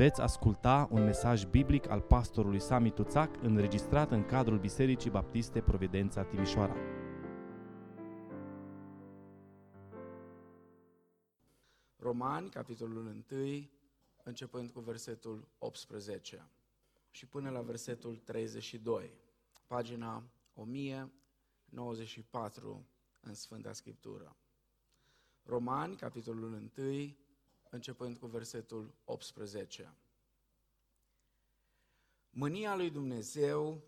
Veți asculta un mesaj biblic al pastorului Sami Tuțac înregistrat în cadrul Bisericii Baptiste Providența Timișoara. Romani, capitolul 1, începând cu versetul 18 și până la versetul 32, pagina 1094 în Sfânta Scriptură. Romani, capitolul 1, începând cu versetul 18. Mânia lui Dumnezeu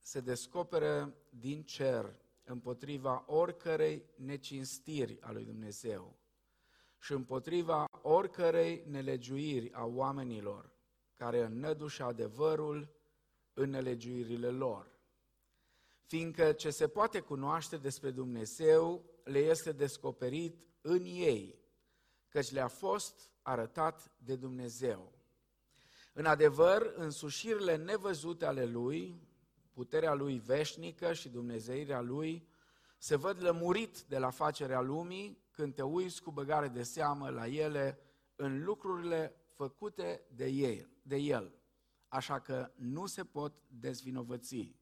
se descoperă din cer împotriva oricărei necinstiri a lui Dumnezeu și împotriva oricărei nelegiuiri a oamenilor care înnădușă adevărul în nelegiuirile lor. Fiindcă ce se poate cunoaște despre Dumnezeu le este descoperit în ei, căci le-a fost arătat de Dumnezeu. În adevăr, însușirile nevăzute ale Lui, puterea Lui veșnică și dumnezeirea Lui, se văd lămurit de la facerea lumii când te uiți cu băgare de seamă la ele în lucrurile făcute de el, de el. Așa că nu se pot dezvinovăți.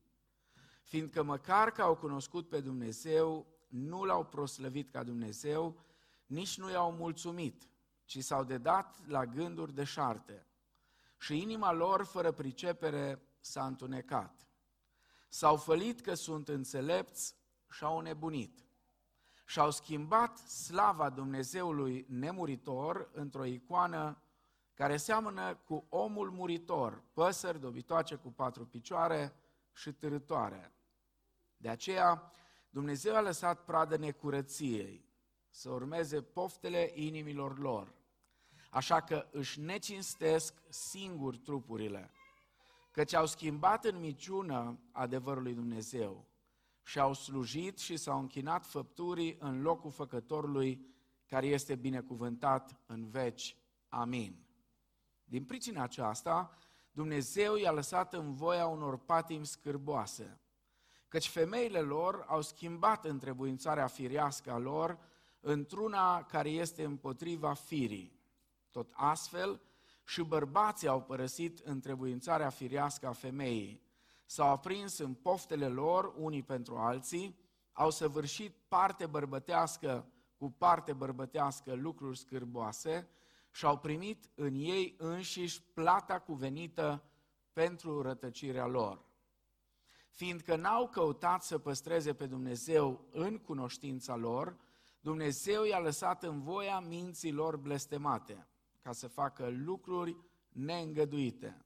Fiindcă măcar că au cunoscut pe Dumnezeu, nu l-au proslăvit ca Dumnezeu, nici nu i-au mulțumit, ci s-au dedat la gânduri de șarte. Și inima lor, fără pricepere, s-a întunecat. S-au fălit că sunt înțelepți și au nebunit. Și-au schimbat slava Dumnezeului nemuritor într-o icoană care seamănă cu omul muritor, păsări dobitoace cu patru picioare și târătoare. De aceea, Dumnezeu a lăsat pradă necurăției, să urmeze poftele inimilor lor. Așa că își necinstesc singur trupurile, căci au schimbat în miciună adevărul lui Dumnezeu și au slujit și s-au închinat făpturii în locul făcătorului care este binecuvântat în veci. Amin. Din pricina aceasta, Dumnezeu i-a lăsat în voia unor patimi scârboase, căci femeile lor au schimbat întrebuințarea firească a lor într-una care este împotriva firii. Tot astfel, și bărbații au părăsit întrebuințarea firească a femeii, s-au aprins în poftele lor unii pentru alții, au săvârșit parte bărbătească cu parte bărbătească lucruri scârboase și au primit în ei înșiși plata cuvenită pentru rătăcirea lor. Fiindcă n-au căutat să păstreze pe Dumnezeu în cunoștința lor, Dumnezeu i-a lăsat în voia minților blestemate, ca să facă lucruri neîngăduite.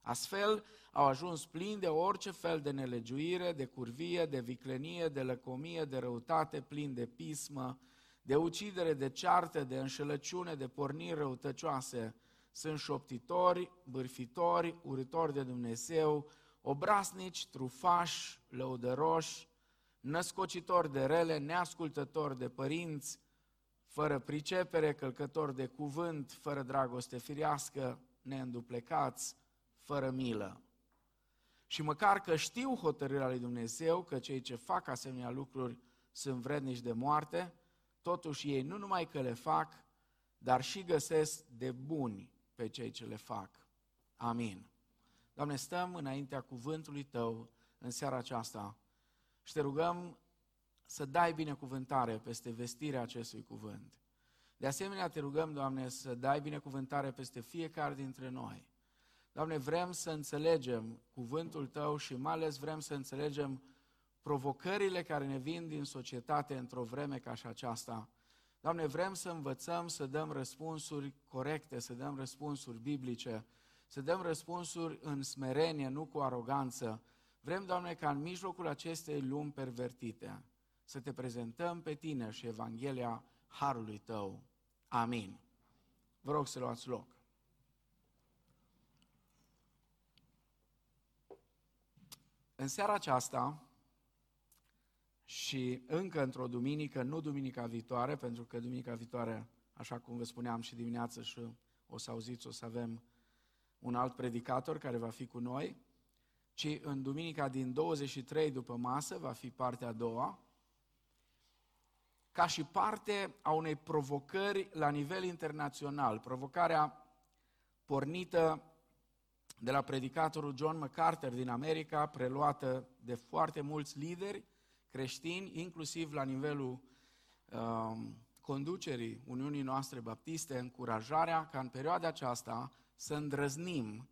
Astfel, au ajuns plini de orice fel de nelegiuire, de curvie, de viclenie, de lăcomie, de răutate, plini de pismă, de ucidere, de ceartă, de înșelăciune, de porniri răutăcioase. Sunt șoptitori, bârfitori, urători de Dumnezeu, obraznici, trufași, lăudăroși, născocitor de rele, neascultător de părinți, fără pricepere, călcător de cuvânt, fără dragoste firească, neînduplecați, fără milă. Și măcar că știu hotărârea lui Dumnezeu că cei ce fac asemenea lucruri sunt vrednici de moarte, totuși ei nu numai că le fac, dar și găsesc de buni pe cei ce le fac. Amin. Doamne, stăm înaintea cuvântului Tău în seara aceasta și te rugăm să dai binecuvântare peste vestirea acestui cuvânt. De asemenea, te rugăm, Doamne, să dai binecuvântare peste fiecare dintre noi. Doamne, vrem să înțelegem cuvântul Tău și mai ales vrem să înțelegem provocările care ne vin din societate într-o vreme ca și aceasta. Doamne, vrem să învățăm să dăm răspunsuri corecte, să dăm răspunsuri biblice, să dăm răspunsuri în smerenie, nu cu aroganță, Vrem, Doamne, ca în mijlocul acestei lumi pervertite să te prezentăm pe tine și Evanghelia Harului Tău. Amin. Vă rog să luați loc. În seara aceasta și încă într-o duminică, nu duminica viitoare, pentru că duminica viitoare, așa cum vă spuneam și dimineață și o să auziți, o să avem un alt predicator care va fi cu noi, ci în duminica din 23 după masă va fi partea a doua, ca și parte a unei provocări la nivel internațional, provocarea pornită de la predicatorul John MacArthur din America, preluată de foarte mulți lideri creștini, inclusiv la nivelul um, conducerii Uniunii noastre baptiste, încurajarea ca în perioada aceasta să îndrăznim,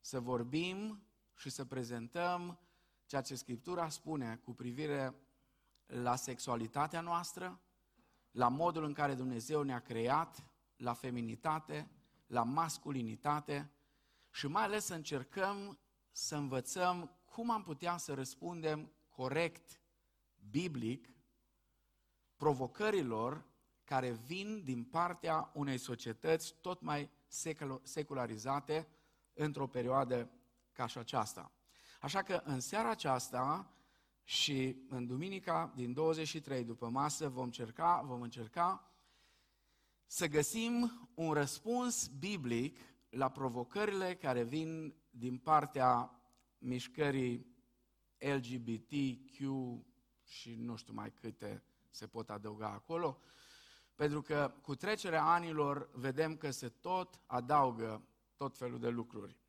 să vorbim și să prezentăm ceea ce Scriptura spune cu privire la sexualitatea noastră, la modul în care Dumnezeu ne-a creat, la feminitate, la masculinitate și mai ales să încercăm să învățăm cum am putea să răspundem corect, biblic, provocărilor care vin din partea unei societăți tot mai secularizate într-o perioadă ca și aceasta. Așa că în seara aceasta și în duminica din 23 după masă vom încerca, vom încerca să găsim un răspuns biblic la provocările care vin din partea mișcării LGBTQ și nu știu mai câte se pot adăuga acolo, pentru că cu trecerea anilor vedem că se tot adaugă tot felul de lucruri.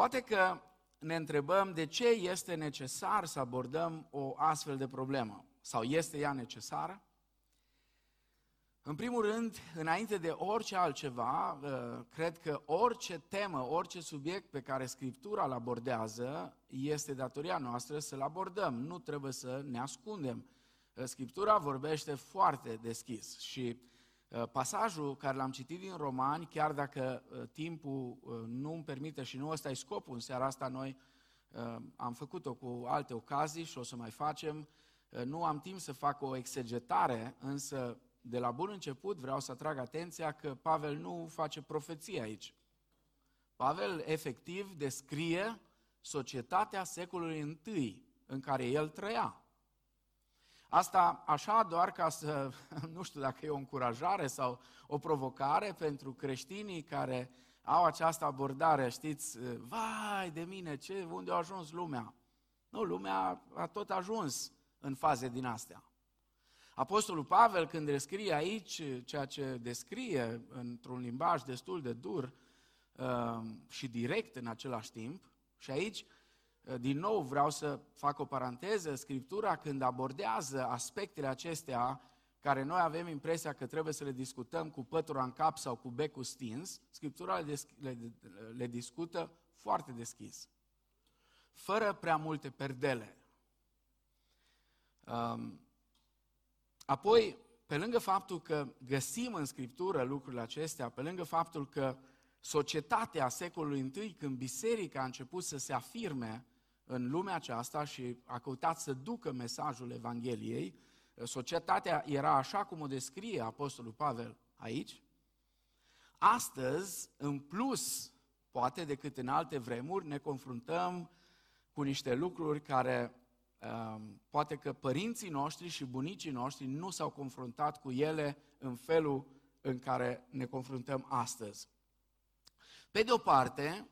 Poate că ne întrebăm de ce este necesar să abordăm o astfel de problemă. Sau este ea necesară? În primul rând, înainte de orice altceva, uh, cred că orice temă, orice subiect pe care Scriptura îl abordează, este datoria noastră să-l abordăm. Nu trebuie să ne ascundem. Uh, Scriptura vorbește foarte deschis și uh, pasajul care l-am citit din Romani, chiar dacă timpul nu îmi permite și nu ăsta e scopul în seara asta, noi am făcut-o cu alte ocazii și o să mai facem, nu am timp să fac o exegetare, însă de la bun început vreau să atrag atenția că Pavel nu face profeție aici. Pavel efectiv descrie societatea secolului I în care el trăia. Asta așa doar ca să, nu știu dacă e o încurajare sau o provocare pentru creștinii care au această abordare, știți, vai de mine, ce, unde a ajuns lumea? Nu, lumea a tot ajuns în faze din astea. Apostolul Pavel, când descrie aici ceea ce descrie într-un limbaj destul de dur uh, și direct în același timp, și aici, uh, din nou vreau să fac o paranteză, Scriptura când abordează aspectele acestea care noi avem impresia că trebuie să le discutăm cu pătura în cap sau cu becul stins, Scriptura le, le, le discută foarte deschis, fără prea multe perdele. Um, Apoi, pe lângă faptul că găsim în Scriptură lucrurile acestea, pe lângă faptul că societatea secolului I, când biserica a început să se afirme în lumea aceasta și a căutat să ducă mesajul Evangheliei, societatea era așa cum o descrie Apostolul Pavel aici. Astăzi, în plus, poate decât în alte vremuri, ne confruntăm cu niște lucruri care Ehm, poate că părinții noștri și bunicii noștri nu s-au confruntat cu ele în felul în care ne confruntăm astăzi. Pe de o parte,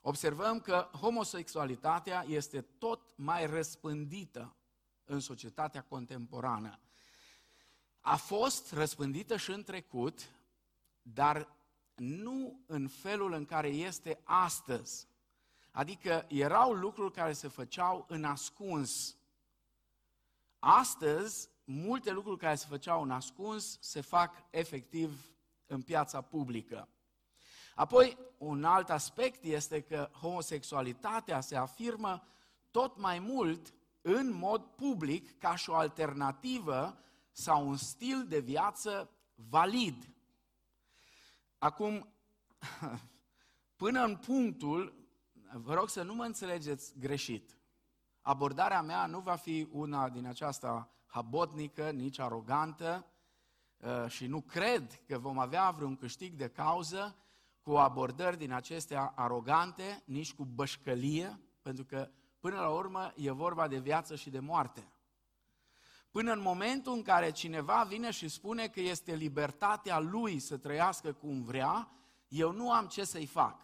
observăm că homosexualitatea este tot mai răspândită în societatea contemporană. A fost răspândită și în trecut, dar nu în felul în care este astăzi. Adică erau lucruri care se făceau în ascuns. Astăzi, multe lucruri care se făceau în ascuns se fac efectiv în piața publică. Apoi, un alt aspect este că homosexualitatea se afirmă tot mai mult în mod public ca și o alternativă sau un stil de viață valid. Acum, până în punctul vă rog să nu mă înțelegeți greșit. Abordarea mea nu va fi una din aceasta habotnică, nici arogantă uh, și nu cred că vom avea vreun câștig de cauză cu abordări din acestea arogante, nici cu bășcălie, pentru că până la urmă e vorba de viață și de moarte. Până în momentul în care cineva vine și spune că este libertatea lui să trăiască cum vrea, eu nu am ce să-i fac.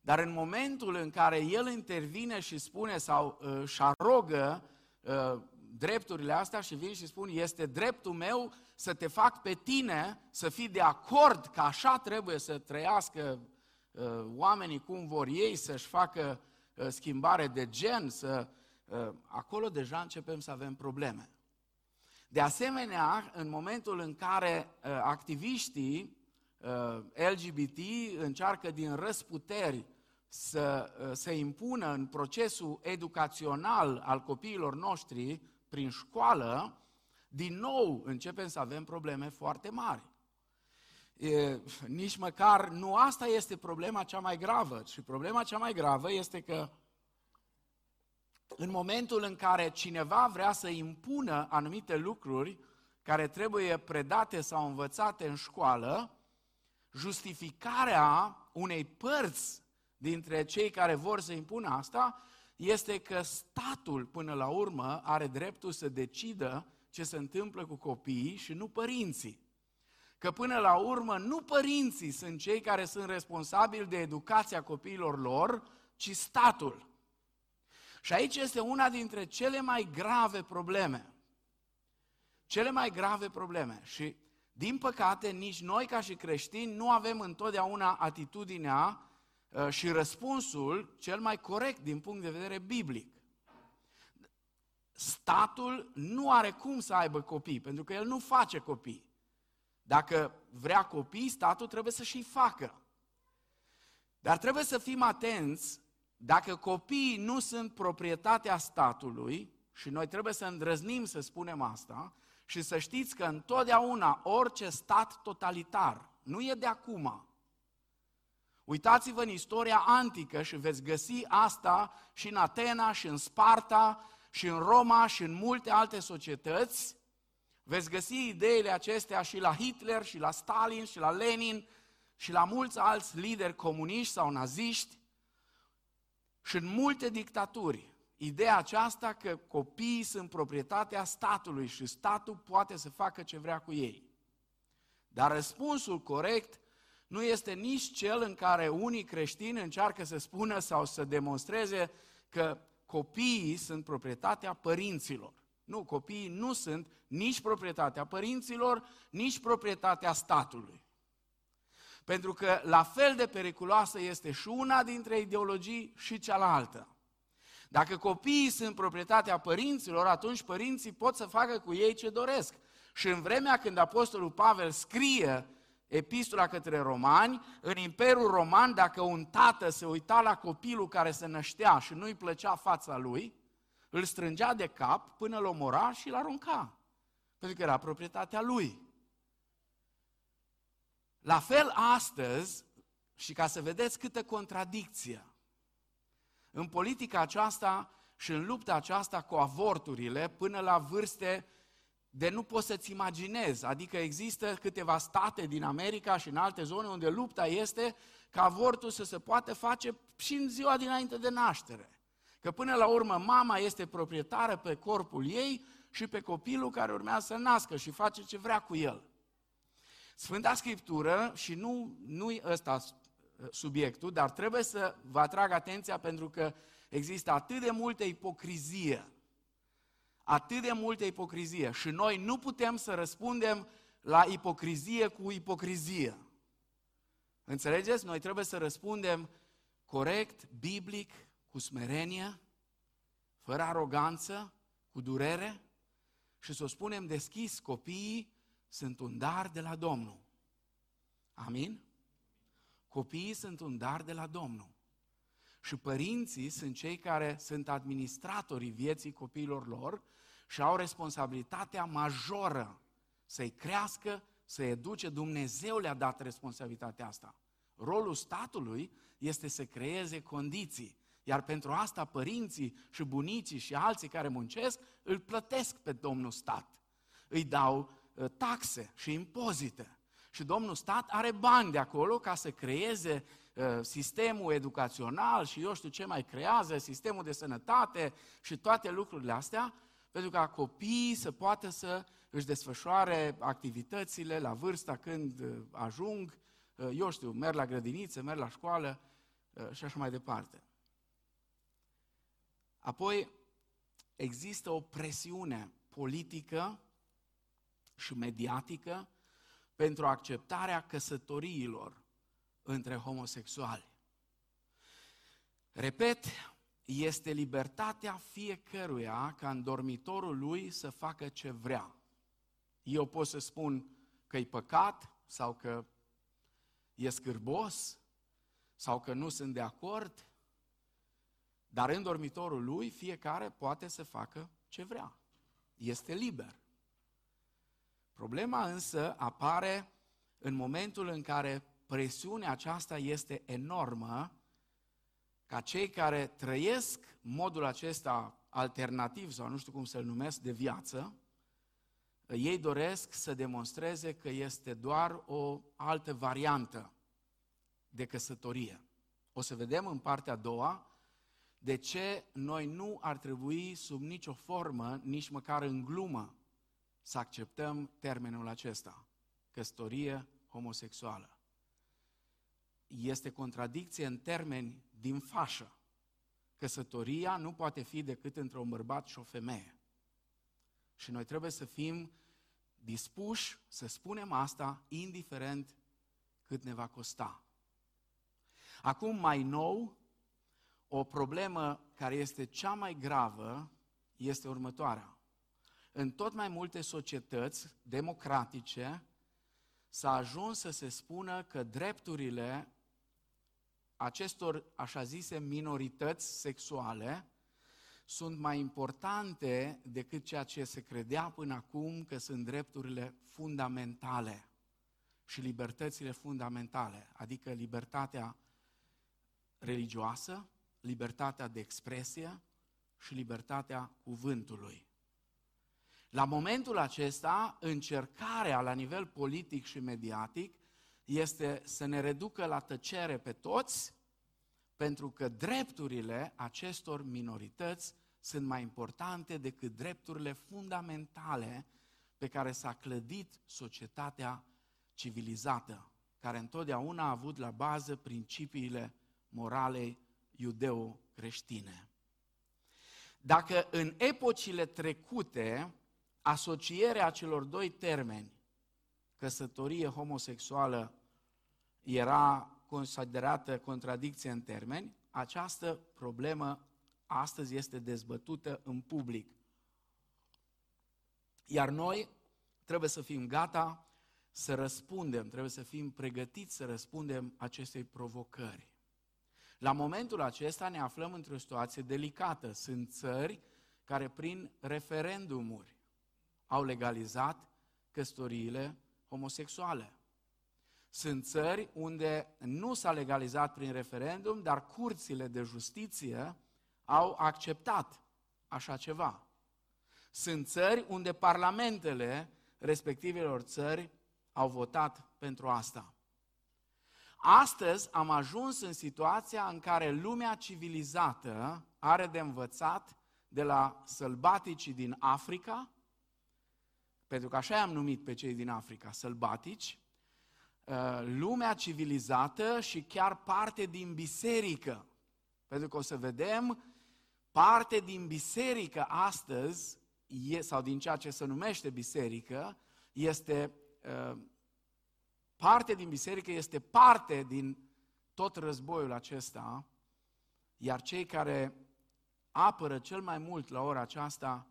Dar în momentul în care el intervine și spune sau uh, își arogă uh, drepturile astea și vin și spun, este dreptul meu să te fac pe tine să fii de acord că așa trebuie să trăiască uh, oamenii cum vor ei, să-și facă uh, schimbare de gen, să... Uh, acolo deja începem să avem probleme. De asemenea, în momentul în care uh, activiștii uh, LGBT încearcă din răsputeri să uh, se impună în procesul educațional al copiilor noștri prin școală, din nou începem să avem probleme foarte mari. E, nici măcar nu asta este problema cea mai gravă, și problema cea mai gravă este că în momentul în care cineva vrea să impună anumite lucruri care trebuie predate sau învățate în școală, justificarea unei părți dintre cei care vor să impună asta este că statul, până la urmă, are dreptul să decidă ce se întâmplă cu copiii și nu părinții. Că până la urmă nu părinții sunt cei care sunt responsabili de educația copiilor lor, ci statul. Și aici este una dintre cele mai grave probleme. Cele mai grave probleme. Și, din păcate, nici noi, ca și creștini, nu avem întotdeauna atitudinea uh, și răspunsul cel mai corect din punct de vedere biblic. Statul nu are cum să aibă copii, pentru că el nu face copii. Dacă vrea copii, statul trebuie să și facă. Dar trebuie să fim atenți dacă copiii nu sunt proprietatea statului, și noi trebuie să îndrăznim să spunem asta, și să știți că întotdeauna orice stat totalitar, nu e de acum, Uitați-vă în istoria antică și veți găsi asta și în Atena, și în Sparta, și în Roma, și în multe alte societăți. Veți găsi ideile acestea și la Hitler, și la Stalin, și la Lenin, și la mulți alți lideri comuniști sau naziști. Și în multe dictaturi, ideea aceasta că copiii sunt proprietatea statului și statul poate să facă ce vrea cu ei. Dar răspunsul corect nu este nici cel în care unii creștini încearcă să spună sau să demonstreze că copiii sunt proprietatea părinților. Nu, copiii nu sunt nici proprietatea părinților, nici proprietatea statului. Pentru că la fel de periculoasă este și una dintre ideologii și cealaltă. Dacă copiii sunt proprietatea părinților, atunci părinții pot să facă cu ei ce doresc. Și în vremea când Apostolul Pavel scrie epistola către romani, în Imperiul Roman, dacă un tată se uita la copilul care se năștea și nu-i plăcea fața lui, îl strângea de cap până îl omora și îl arunca. Pentru că era proprietatea lui. La fel astăzi, și ca să vedeți câtă contradicție, în politica aceasta și în lupta aceasta cu avorturile până la vârste de nu poți să-ți imaginezi. Adică există câteva state din America și în alte zone unde lupta este ca avortul să se poată face și în ziua dinainte de naștere. Că până la urmă mama este proprietară pe corpul ei și pe copilul care urmează să nască și face ce vrea cu el. Sfânta Scriptură, și nu, nu-i ăsta subiectul, dar trebuie să vă atrag atenția pentru că există atât de multă ipocrizie, atât de multă ipocrizie și noi nu putem să răspundem la ipocrizie cu ipocrizie. Înțelegeți? Noi trebuie să răspundem corect, biblic, cu smerenie, fără aroganță, cu durere și să o spunem deschis, copiii sunt un dar de la Domnul. Amin? Copiii sunt un dar de la Domnul. Și părinții sunt cei care sunt administratorii vieții copiilor lor și au responsabilitatea majoră să-i crească, să educe. Dumnezeu le-a dat responsabilitatea asta. Rolul statului este să creeze condiții. Iar pentru asta părinții și bunicii și alții care muncesc îl plătesc pe domnul stat. Îi dau ă, taxe și impozite. Și domnul stat are bani de acolo ca să creeze uh, sistemul educațional și eu știu ce mai creează, sistemul de sănătate și toate lucrurile astea, pentru ca copiii să poată să își desfășoare activitățile la vârsta când uh, ajung, uh, eu știu, merg la grădiniță, merg la școală și așa mai departe. Apoi, există o presiune politică și mediatică pentru acceptarea căsătoriilor între homosexuali. Repet, este libertatea fiecăruia ca în dormitorul lui să facă ce vrea. Eu pot să spun că e păcat sau că e scârbos sau că nu sunt de acord, dar în dormitorul lui fiecare poate să facă ce vrea. Este liber. Problema însă apare în momentul în care presiunea aceasta este enormă ca cei care trăiesc modul acesta alternativ sau nu știu cum să-l numesc de viață, ei doresc să demonstreze că este doar o altă variantă de căsătorie. O să vedem în partea a doua de ce noi nu ar trebui sub nicio formă, nici măcar în glumă, să acceptăm termenul acesta, căsătorie homosexuală. Este contradicție în termeni din fașă. Căsătoria nu poate fi decât între un bărbat și o femeie. Și noi trebuie să fim dispuși să spunem asta, indiferent cât ne va costa. Acum, mai nou, o problemă care este cea mai gravă este următoarea. În tot mai multe societăți democratice s-a ajuns să se spună că drepturile acestor așa zise minorități sexuale sunt mai importante decât ceea ce se credea până acum că sunt drepturile fundamentale și libertățile fundamentale, adică libertatea religioasă, libertatea de expresie și libertatea cuvântului. La momentul acesta, încercarea la nivel politic și mediatic este să ne reducă la tăcere pe toți, pentru că drepturile acestor minorități sunt mai importante decât drepturile fundamentale pe care s-a clădit societatea civilizată, care întotdeauna a avut la bază principiile moralei iudeo-creștine. Dacă în epocile trecute asocierea celor doi termeni, căsătorie homosexuală, era considerată contradicție în termeni, această problemă astăzi este dezbătută în public. Iar noi trebuie să fim gata să răspundem, trebuie să fim pregătiți să răspundem acestei provocări. La momentul acesta ne aflăm într-o situație delicată. Sunt țări care prin referendumuri au legalizat căsătoriile homosexuale. Sunt țări unde nu s-a legalizat prin referendum, dar curțile de justiție au acceptat așa ceva. Sunt țări unde parlamentele respectivelor țări au votat pentru asta. Astăzi am ajuns în situația în care lumea civilizată are de învățat de la sălbaticii din Africa, pentru că așa am numit pe cei din Africa, sălbatici, uh, lumea civilizată și chiar parte din biserică. Pentru că o să vedem, parte din biserică astăzi, sau din ceea ce se numește biserică, este uh, parte din biserică este parte din tot războiul acesta, iar cei care apără cel mai mult la ora aceasta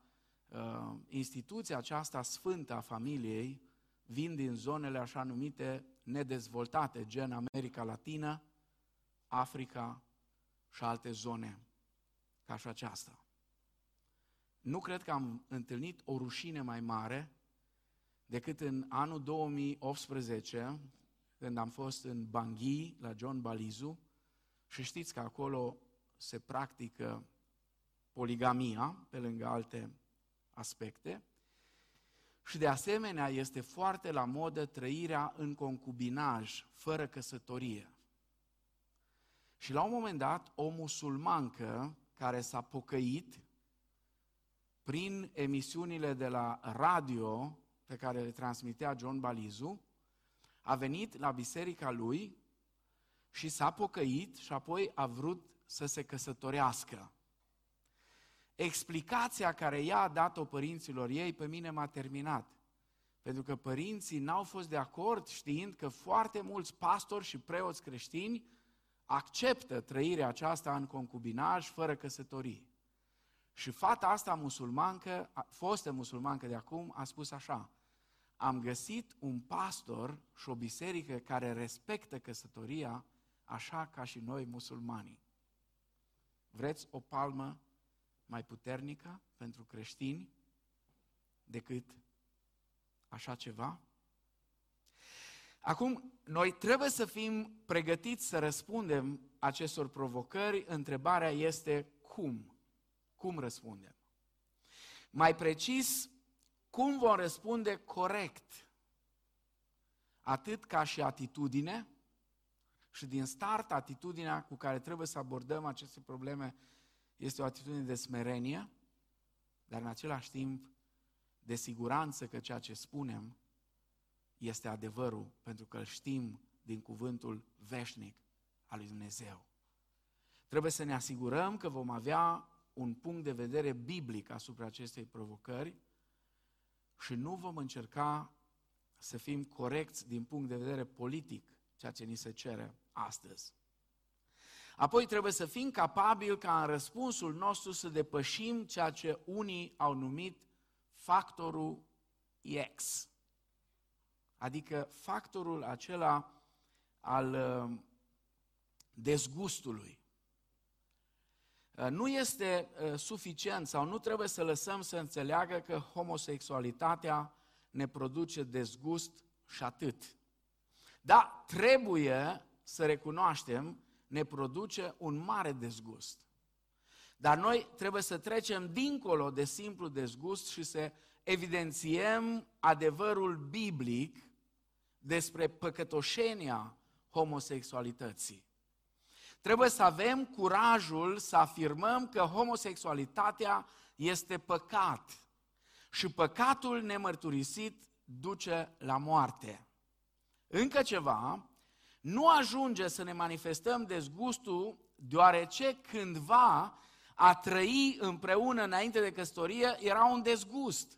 uh, instituția aceasta sfântă a familiei vin din zonele așa numite nedezvoltate, gen America Latină, Africa și alte zone ca și aceasta. Nu cred că am întâlnit o rușine mai mare decât în anul 2018, când am fost în Bangui, la John Balizu, și știți că acolo se practică poligamia, pe lângă alte aspecte, și de asemenea este foarte la modă trăirea în concubinaj, fără căsătorie. Și la un moment dat, o musulmancă care s-a pocăit prin emisiunile de la radio pe care le transmitea John Balizu, a venit la biserica lui și s-a pocăit și apoi a vrut să se căsătorească. Explicația care ea a dat-o părinților ei pe mine m-a terminat. Pentru că părinții n-au fost de acord știind că foarte mulți pastori și preoți creștini acceptă trăirea aceasta în concubinaj fără căsătorie. Și fata asta musulmancă, fostă musulmancă de acum, a spus așa, am găsit un pastor și o biserică care respectă căsătoria așa ca și noi musulmanii. Vreți o palmă mai puternică pentru creștini decât așa ceva? Acum, noi trebuie să fim pregătiți să răspundem acestor provocări. Întrebarea este cum? Cum răspundem? Mai precis, cum vom răspunde corect? Atât ca și atitudine, și din start atitudinea cu care trebuie să abordăm aceste probleme este o atitudine de smerenie, dar în același timp de siguranță că ceea ce spunem este adevărul, pentru că îl știm din cuvântul veșnic al lui Dumnezeu. Trebuie să ne asigurăm că vom avea un punct de vedere biblic asupra acestei provocări și nu vom încerca să fim corecți din punct de vedere politic, ceea ce ni se cere astăzi. Apoi trebuie să fim capabili ca în răspunsul nostru să depășim ceea ce unii au numit factorul X. Adică factorul acela al uh, dezgustului. Uh, nu este uh, suficient sau nu trebuie să lăsăm să înțeleagă că homosexualitatea ne produce dezgust și atât. Da, trebuie să recunoaștem, ne produce un mare dezgust. Dar noi trebuie să trecem dincolo de simplu dezgust și să evidențiem adevărul biblic despre păcătoșenia homosexualității. Trebuie să avem curajul să afirmăm că homosexualitatea este păcat și păcatul nemărturisit duce la moarte. Încă ceva, nu ajunge să ne manifestăm dezgustul deoarece cândva a trăi împreună înainte de căsătorie era un dezgust.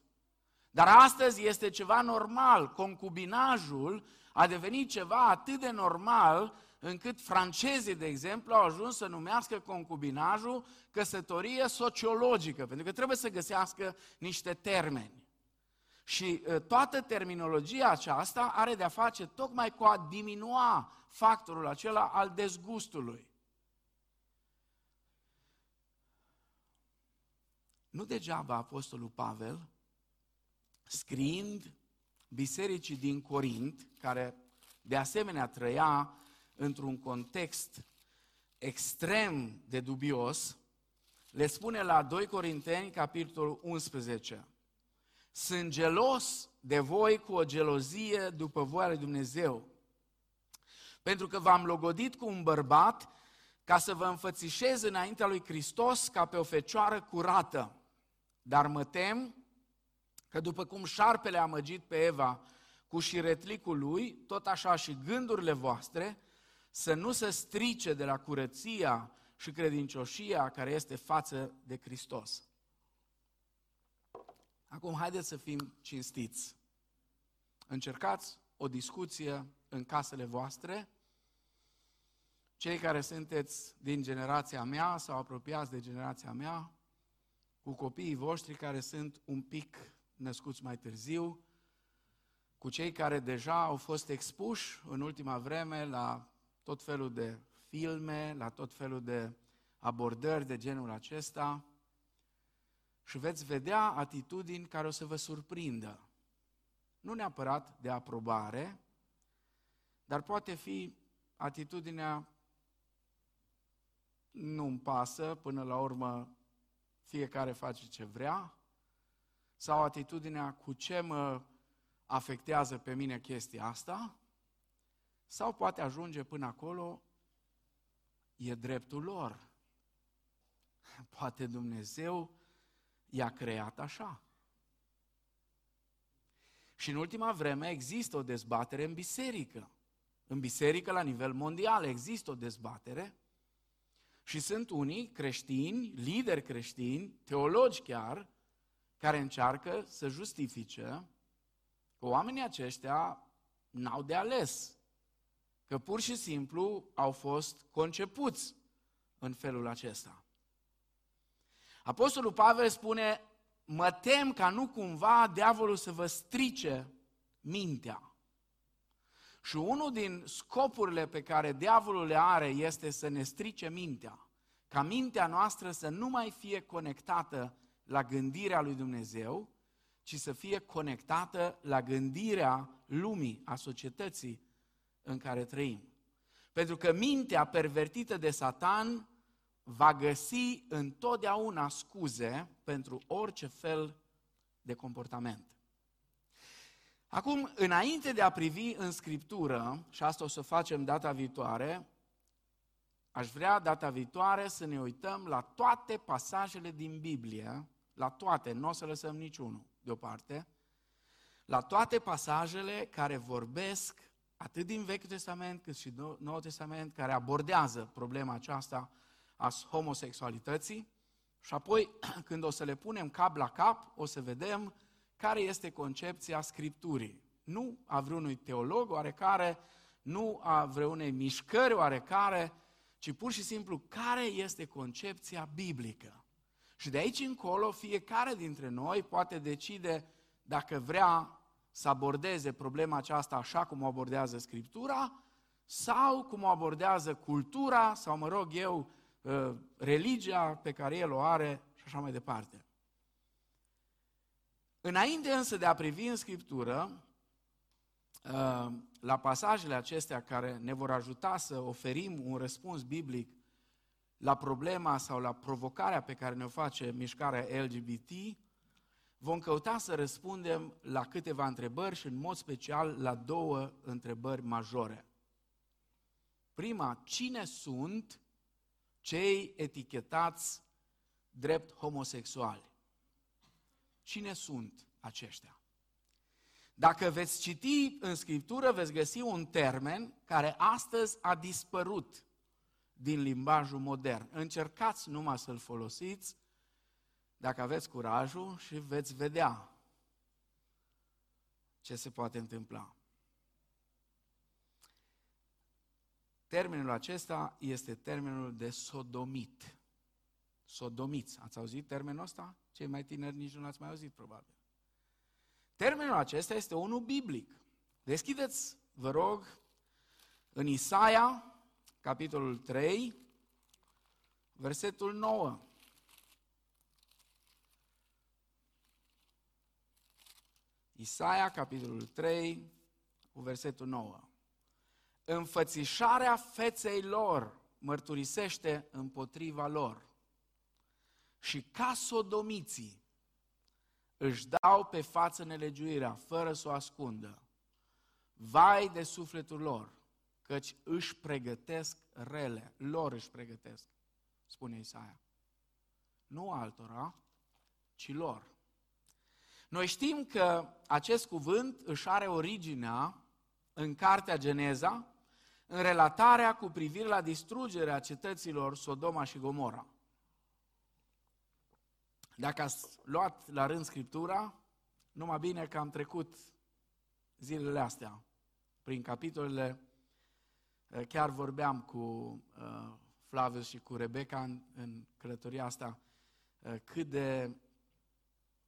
Dar astăzi este ceva normal. Concubinajul a devenit ceva atât de normal încât francezii, de exemplu, au ajuns să numească concubinajul căsătorie sociologică, pentru că trebuie să găsească niște termeni. Și toată terminologia aceasta are de-a face tocmai cu a diminua factorul acela al dezgustului. Nu degeaba Apostolul Pavel, scriind bisericii din Corint, care de asemenea trăia într-un context extrem de dubios, le spune la 2 Corinteni, capitolul 11, Sunt gelos de voi cu o gelozie după voia lui Dumnezeu, pentru că v-am logodit cu un bărbat ca să vă înfățișez înaintea lui Hristos ca pe o fecioară curată. Dar mă tem că după cum șarpele a măgit pe Eva cu șiretlicul lui, tot așa și gândurile voastre, să nu se strice de la curăția și credincioșia care este față de Hristos. Acum, haideți să fim cinstiți. Încercați o discuție în casele voastre, cei care sunteți din generația mea sau apropiați de generația mea, cu copiii voștri care sunt un pic născuți mai târziu, cu cei care deja au fost expuși în ultima vreme la tot felul de filme, la tot felul de abordări de genul acesta și veți vedea atitudini care o să vă surprindă. Nu neapărat de aprobare, dar poate fi atitudinea nu-mi pasă, până la urmă fiecare face ce vrea, sau atitudinea cu ce mă afectează pe mine chestia asta, sau poate ajunge până acolo, e dreptul lor. Poate Dumnezeu i-a creat așa. Și în ultima vreme există o dezbatere în biserică. În biserică, la nivel mondial, există o dezbatere Și sunt unii creștini, lideri creștini, teologi chiar, care încearcă să justifice că oamenii aceștia n-au de ales, că pur și simplu au fost concepuți în felul acesta. Apostolul Pavel spune, mă tem ca nu cumva diavolul să vă strice mintea. Și unul din scopurile pe care diavolul le are este să ne strice mintea. Ca mintea noastră să nu mai fie conectată la gândirea lui Dumnezeu, ci să fie conectată la gândirea lumii, a societății în care trăim. Pentru că mintea pervertită de Satan va găsi întotdeauna scuze pentru orice fel de comportament. Acum, înainte de a privi în Scriptură, și asta o să facem data viitoare, aș vrea data viitoare să ne uităm la toate pasajele din Biblie, la toate, nu o să lăsăm niciunul deoparte, la toate pasajele care vorbesc atât din Vechiul Testament cât și Noul Testament, care abordează problema aceasta a homosexualității și apoi, când o să le punem cap la cap, o să vedem care este concepția Scripturii. Nu a vreunui teolog oarecare, nu a vreunei mișcări oarecare, ci pur și simplu care este concepția biblică. Și de aici încolo, fiecare dintre noi poate decide dacă vrea să abordeze problema aceasta așa cum o abordează Scriptura, sau cum o abordează cultura, sau mă rog eu, ă, religia pe care el o are și așa mai departe. Înainte însă de a privi în Scriptură, ă, la pasajele acestea care ne vor ajuta să oferim un răspuns biblic la problema sau la provocarea pe care ne-o face mișcarea LGBT, vom căuta să răspundem la câteva întrebări și în mod special la două întrebări majore. Prima, cine sunt cei etichetați drept homosexuali? Cine sunt aceștia? Dacă veți citi în Scriptură, veți găsi un termen care astăzi a dispărut din limbajul modern. Încercați numai să-l folosiți dacă aveți curajul și veți vedea ce se poate întâmpla. Termenul acesta este termenul de sodomit. Sodomiți. Ați auzit termenul ăsta? Cei mai tineri nici nu l-ați mai auzit, probabil. Termenul acesta este unul biblic. Deschideți, vă rog, în Isaia, capitolul 3, versetul 9. Isaia, capitolul 3, cu versetul 9. Înfățișarea feței lor mărturisește împotriva lor și ca sodomiții își dau pe față nelegiuirea fără să o ascundă. Vai de sufletul lor, căci își pregătesc rele, lor își pregătesc, spune Isaia. Nu altora, ci lor. Noi știm că acest cuvânt își are originea în cartea Geneza, în relatarea cu privire la distrugerea cetăților Sodoma și Gomora. Dacă ați luat la rând Scriptura, numai bine că am trecut zilele astea prin capitolele Eh, chiar vorbeam cu uh, Flavius și cu Rebecca în, în călătoria asta, uh, cât de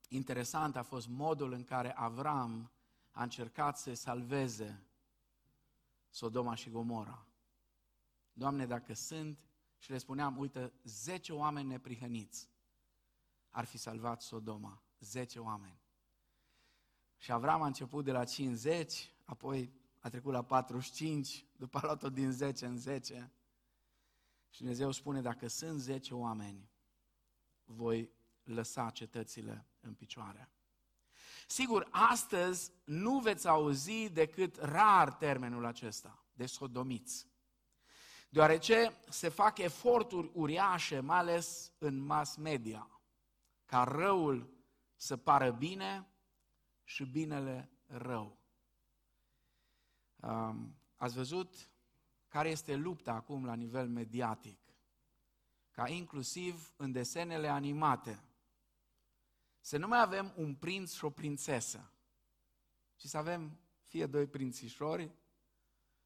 interesant a fost modul în care Avram a încercat să salveze Sodoma și Gomora. Doamne, dacă sunt, și le spuneam, uite, 10 oameni neprihăniți ar fi salvat Sodoma. 10 oameni. Și Avram a început de la 50, apoi a trecut la 45, după a luat-o din 10 în 10. Și Dumnezeu spune, dacă sunt 10 oameni, voi lăsa cetățile în picioare. Sigur, astăzi nu veți auzi decât rar termenul acesta, de sodomiți. Deoarece se fac eforturi uriașe, mai ales în mass media, ca răul să pară bine și binele rău. Um, ați văzut care este lupta acum la nivel mediatic. ca inclusiv în desenele animate, să nu mai avem un prinț și o prințesă, ci să avem fie doi prințișori,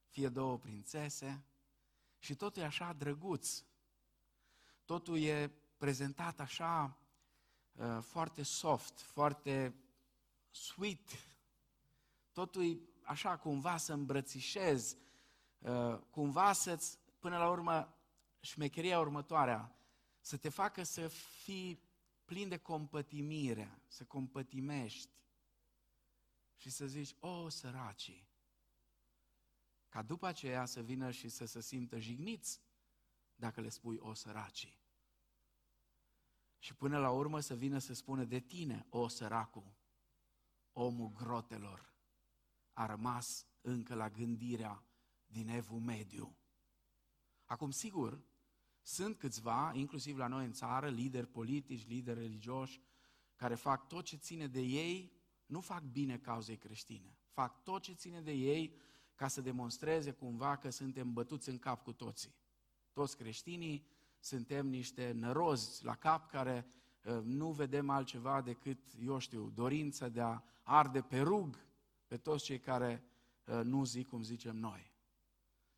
fie două prințese și totul e așa drăguț. Totul e prezentat așa uh, foarte soft, foarte sweet. Totul e așa cumva să îmbrățișez, uh, cumva să-ți, până la urmă, șmecheria următoarea, să te facă să fii plin de compătimire, să compătimești și să zici, o, săracii, ca după aceea să vină și să se simtă jigniți dacă le spui, o, săracii. Și până la urmă să vină să spună de tine, o, săracu, omul grotelor, a rămas încă la gândirea din evul mediu. Acum, sigur, sunt câțiva, inclusiv la noi în țară, lideri politici, lideri religioși, care fac tot ce ține de ei, nu fac bine cauzei creștine. Fac tot ce ține de ei ca să demonstreze cumva că suntem bătuți în cap cu toții. Toți creștinii suntem niște nărozi la cap care uh, nu vedem altceva decât, eu știu, dorința de a arde pe rug pe toți cei care uh, nu zic cum zicem noi.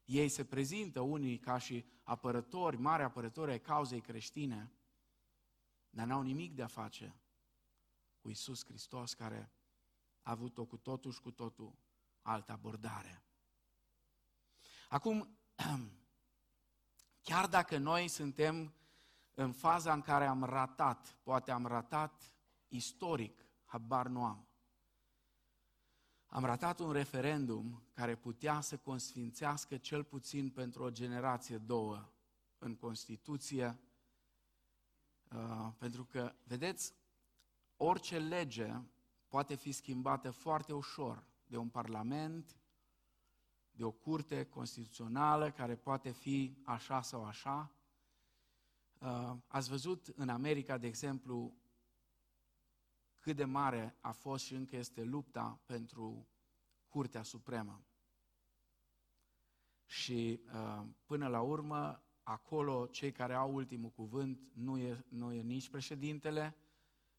Ei se prezintă unii ca și apărători, mari apărători ai cauzei creștine, dar n-au nimic de a face cu Isus Hristos care a avut-o cu totul și cu totul altă abordare. Acum, chiar dacă noi suntem în faza în care am ratat, poate am ratat istoric, habar nu am, am ratat un referendum care putea să consfințească cel puțin pentru o generație, două, în Constituție, uh, pentru că, vedeți, orice lege poate fi schimbată foarte ușor de un parlament, de o curte constituțională care poate fi așa sau așa. Uh, ați văzut în America, de exemplu, cât de mare a fost și încă este lupta pentru Curtea Supremă. Și uh, până la urmă, acolo cei care au ultimul cuvânt nu e, nu e nici președintele,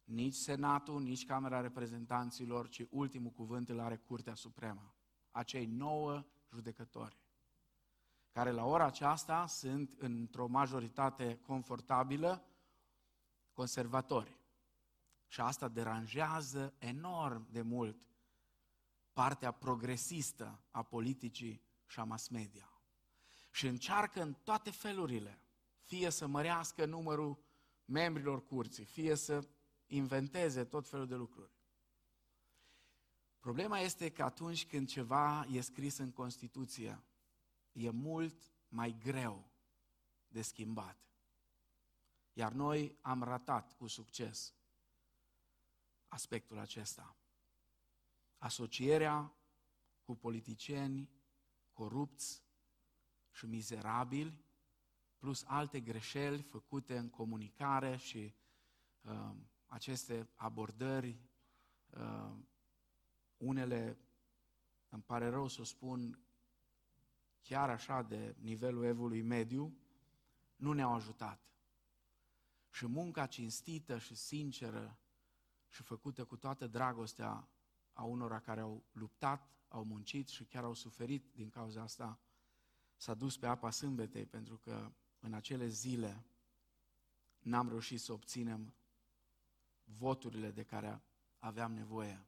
nici Senatul, nici Camera Reprezentanților, ci ultimul cuvânt îl are Curtea Supremă. Acei nouă judecători, care la ora aceasta sunt într-o majoritate confortabilă conservatori. Și asta deranjează enorm de mult partea progresistă a politicii și a mass media. Și încearcă în toate felurile, fie să mărească numărul membrilor curții, fie să inventeze tot felul de lucruri. Problema este că atunci când ceva e scris în Constituție, e mult mai greu de schimbat. Iar noi am ratat cu succes aspectul acesta. Asocierea cu politicieni corupți și mizerabili, plus alte greșeli făcute în comunicare și uh, aceste abordări, uh, unele, îmi pare rău să spun, chiar așa de nivelul evului mediu, nu ne-au ajutat. Și munca cinstită și sinceră și făcută cu toată dragostea a unora care au luptat, au muncit și chiar au suferit din cauza asta, s-a dus pe apa sâmbetei, pentru că în acele zile n-am reușit să obținem voturile de care aveam nevoie.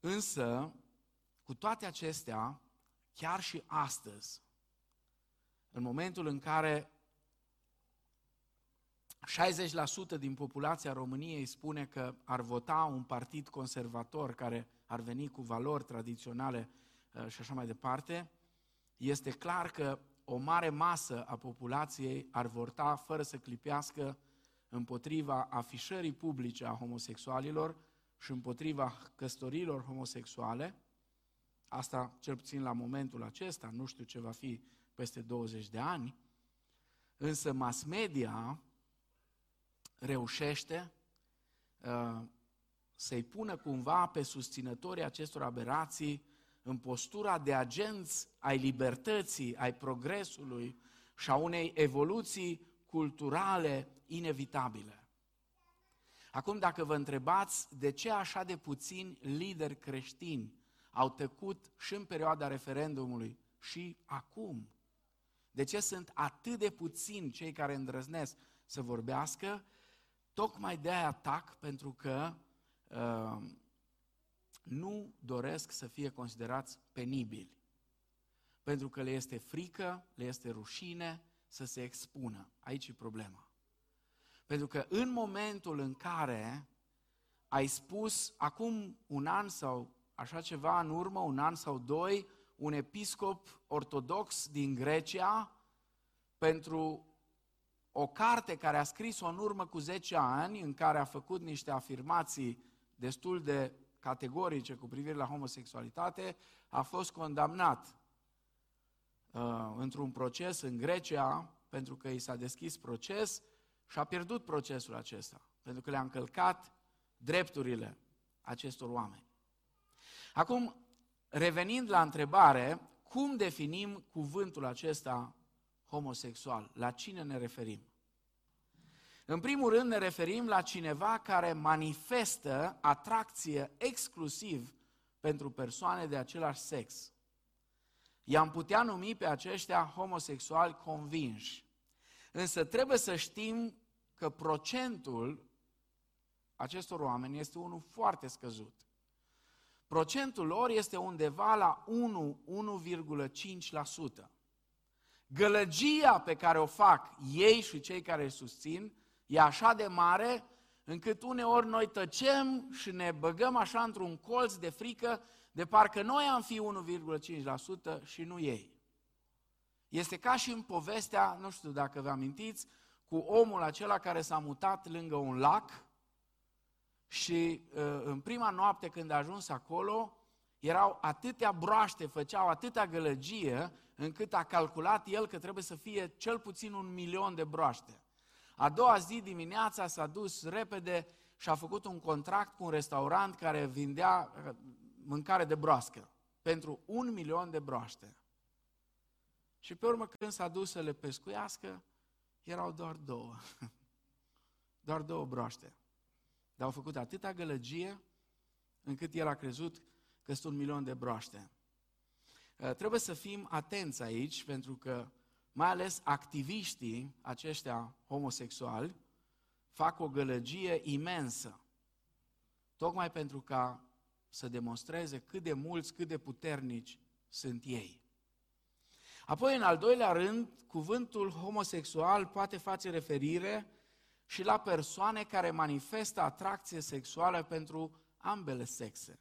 Însă, cu toate acestea, chiar și astăzi, în momentul în care 60% din populația României spune că ar vota un partid conservator care ar veni cu valori tradiționale uh, și așa mai departe, este clar că o mare masă a populației ar vota fără să clipească împotriva afișării publice a homosexualilor și împotriva căsătorilor homosexuale, asta cel puțin la momentul acesta, nu știu ce va fi peste 20 de ani, însă mass media reușește uh, să-i pună cumva pe susținătorii acestor aberații în postura de agenți ai libertății, ai progresului și a unei evoluții culturale inevitabile. Acum, dacă vă întrebați de ce așa de puțini lideri creștini au tăcut și în perioada referendumului și acum, de ce sunt atât de puțini cei care îndrăznesc să vorbească, tocmai de aia atac, pentru că uh, nu doresc să fie considerați penibili. Pentru că le este frică, le este rușine să se expună. Aici e problema. Pentru că în momentul în care ai spus acum un an sau așa ceva în urmă, un an sau doi, un episcop ortodox din Grecia pentru o carte care a scris-o în urmă cu 10 ani, în care a făcut niște afirmații destul de categorice cu privire la homosexualitate, a fost condamnat uh, într-un proces în Grecia, pentru că i s-a deschis proces și a pierdut procesul acesta, pentru că le-a încălcat drepturile acestor oameni. Acum, revenind la întrebare, cum definim cuvântul acesta homosexual? La cine ne referim? În primul rând ne referim la cineva care manifestă atracție exclusiv pentru persoane de același sex. I-am putea numi pe aceștia homosexuali convinși. Însă trebuie să știm că procentul acestor oameni este unul foarte scăzut. Procentul lor este undeva la 1-1,5%. Gălăgia pe care o fac ei și cei care îl susțin e așa de mare încât uneori noi tăcem și ne băgăm așa într-un colț de frică de parcă noi am fi 1,5% și nu ei. Este ca și în povestea, nu știu dacă vă amintiți, cu omul acela care s-a mutat lângă un lac și uh, în prima noapte când a ajuns acolo, erau atâtea broaște, făceau atâtea gălăgie, încât a calculat el că trebuie să fie cel puțin un milion de broaște. A doua zi dimineața s-a dus repede și a făcut un contract cu un restaurant care vindea uh, mâncare de broască pentru un milion de broaște. Și pe urmă când s-a dus să le pescuiască, erau doar două. Doar două broaște. Dar au făcut atâta gălăgie încât el a crezut că sunt un milion de broaște. Uh, trebuie să fim atenți aici, pentru că mai ales activiștii aceștia homosexuali fac o gălăgie imensă, tocmai pentru ca să demonstreze cât de mulți, cât de puternici sunt ei. Apoi, în al doilea rând, cuvântul homosexual poate face referire și la persoane care manifestă atracție sexuală pentru ambele sexe.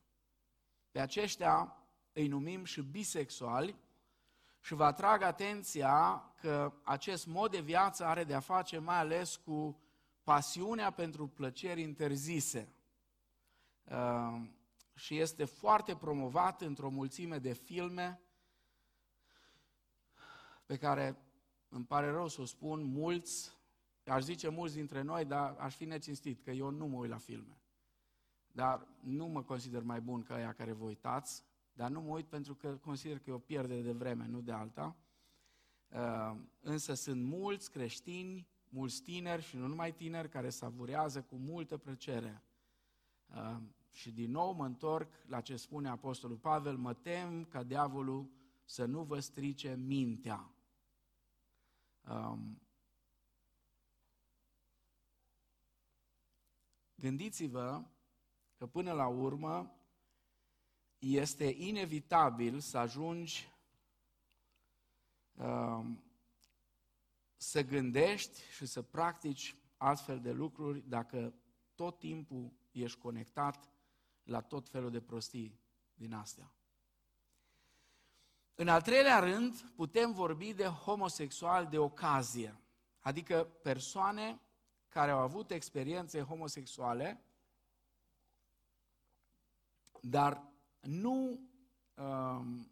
Pe aceștia îi numim și bisexuali și vă atrag atenția că acest mod de viață are de a face mai ales cu pasiunea pentru plăceri interzise. Uh, și este foarte promovat într-o mulțime de filme pe care, îmi pare rău să o spun, mulți, aș zice mulți dintre noi, dar aș fi necinstit, că eu nu mă uit la filme. Dar nu mă consider mai bun ca aia care vă uitați, dar nu mă uit pentru că consider că e o pierdere de vreme, nu de alta. Uh, însă sunt mulți creștini, mulți tineri și nu numai tineri care savurează cu multă plăcere. Uh, și din nou mă întorc la ce spune Apostolul Pavel, mă tem ca diavolul să nu vă strice mintea. Um, gândiți-vă că până la urmă este inevitabil să ajungi um, să gândești și să practici astfel de lucruri dacă tot timpul ești conectat la tot felul de prostii din astea. În al treilea rând, putem vorbi de homosexual de ocazie, adică persoane care au avut experiențe homosexuale, dar nu um,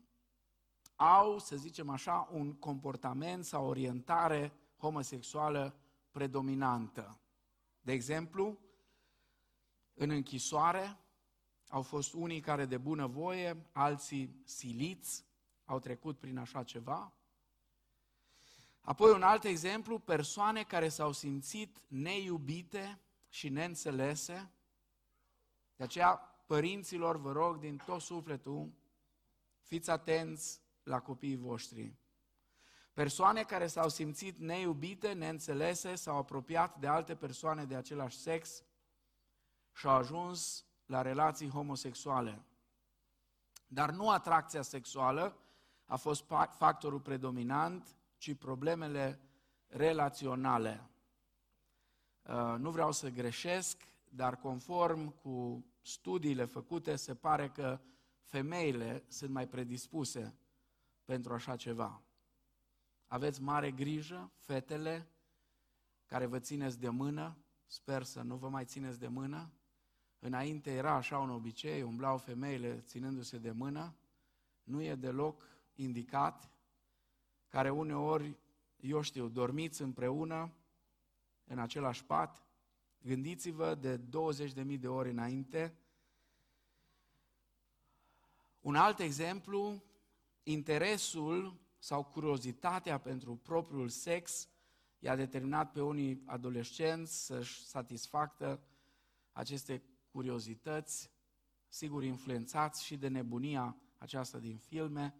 au, să zicem așa, un comportament sau orientare homosexuală predominantă. De exemplu, în închisoare au fost unii care de bună voie, alții siliți, au trecut prin așa ceva. Apoi un alt exemplu, persoane care s-au simțit neiubite și neînțelese. De aceea, părinților, vă rog din tot sufletul, fiți atenți la copiii voștri. Persoane care s-au simțit neiubite, neînțelese, s-au apropiat de alte persoane de același sex și au ajuns la relații homosexuale. Dar nu atracția sexuală a fost factorul predominant, ci problemele relaționale. Uh, nu vreau să greșesc, dar conform cu studiile făcute, se pare că femeile sunt mai predispuse pentru așa ceva. Aveți mare grijă, fetele care vă țineți de mână, sper să nu vă mai țineți de mână. Înainte era așa un obicei, umblau femeile ținându-se de mână, nu e deloc indicat, care uneori, eu știu, dormiți împreună în același pat, gândiți-vă de 20.000 de ori înainte. Un alt exemplu, interesul sau curiozitatea pentru propriul sex i-a determinat pe unii adolescenți să-și satisfacă aceste curiozități, sigur influențați și de nebunia aceasta din filme.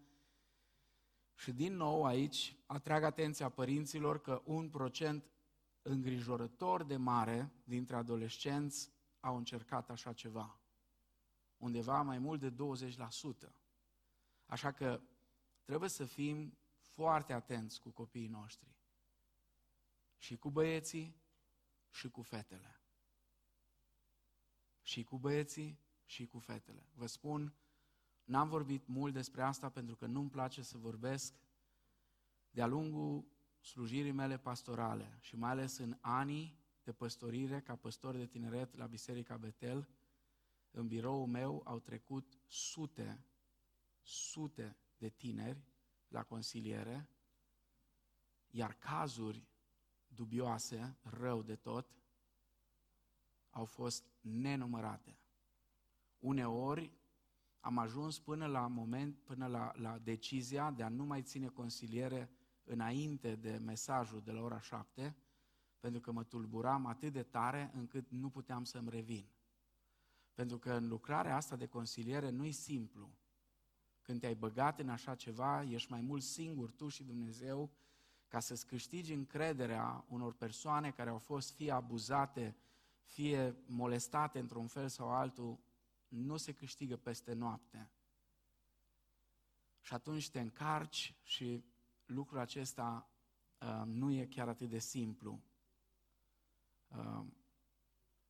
Și din nou aici atrag atenția părinților că un procent îngrijorător de mare dintre adolescenți au încercat așa ceva. Undeva mai mult de 20%. Așa că trebuie să fim foarte atenți cu copiii noștri. Și cu băieții și cu fetele. Și cu băieții și cu fetele. Vă spun, n-am vorbit mult despre asta pentru că nu-mi place să vorbesc de-a lungul slujirii mele pastorale și mai ales în anii de păstorire ca păstor de tineret la Biserica Betel, în biroul meu au trecut sute, sute de tineri la consiliere, iar cazuri dubioase, rău de tot, au fost nenumărate. Uneori am ajuns până la moment, până la, la decizia de a nu mai ține consiliere înainte de mesajul de la ora șapte, pentru că mă tulburam atât de tare încât nu puteam să-mi revin. Pentru că în lucrarea asta de consiliere nu e simplu. Când te-ai băgat în așa ceva, ești mai mult singur tu și Dumnezeu ca să-ți câștigi încrederea unor persoane care au fost fie abuzate, fie molestate într-un fel sau altul, nu se câștigă peste noapte. Și atunci te încarci și lucrul acesta uh, nu e chiar atât de simplu. Uh,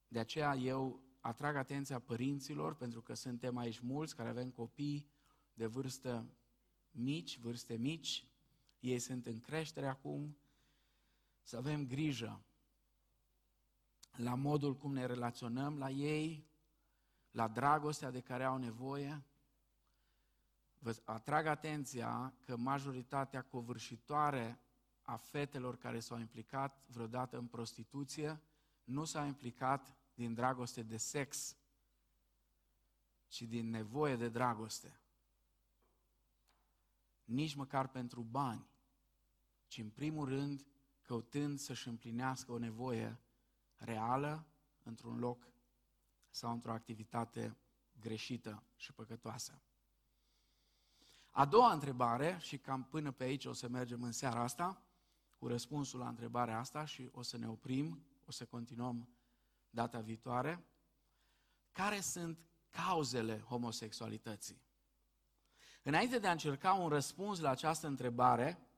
de aceea eu atrag atenția părinților, pentru că suntem aici mulți care avem copii de vârstă mici, vârste mici, ei sunt în creștere acum, să avem grijă la modul cum ne relaționăm la ei, la dragostea de care au nevoie, Vă atrag atenția că majoritatea covârșitoare a fetelor care s-au implicat vreodată în prostituție nu s-au implicat din dragoste de sex, ci din nevoie de dragoste. Nici măcar pentru bani, ci în primul rând căutând să-și împlinească o nevoie reală într-un loc sau într-o activitate greșită și păcătoasă. A doua întrebare, și cam până pe aici o să mergem în seara asta, cu răspunsul la întrebarea asta și o să ne oprim, o să continuăm data viitoare. Care sunt cauzele homosexualității? Înainte de a încerca un răspuns la această întrebare,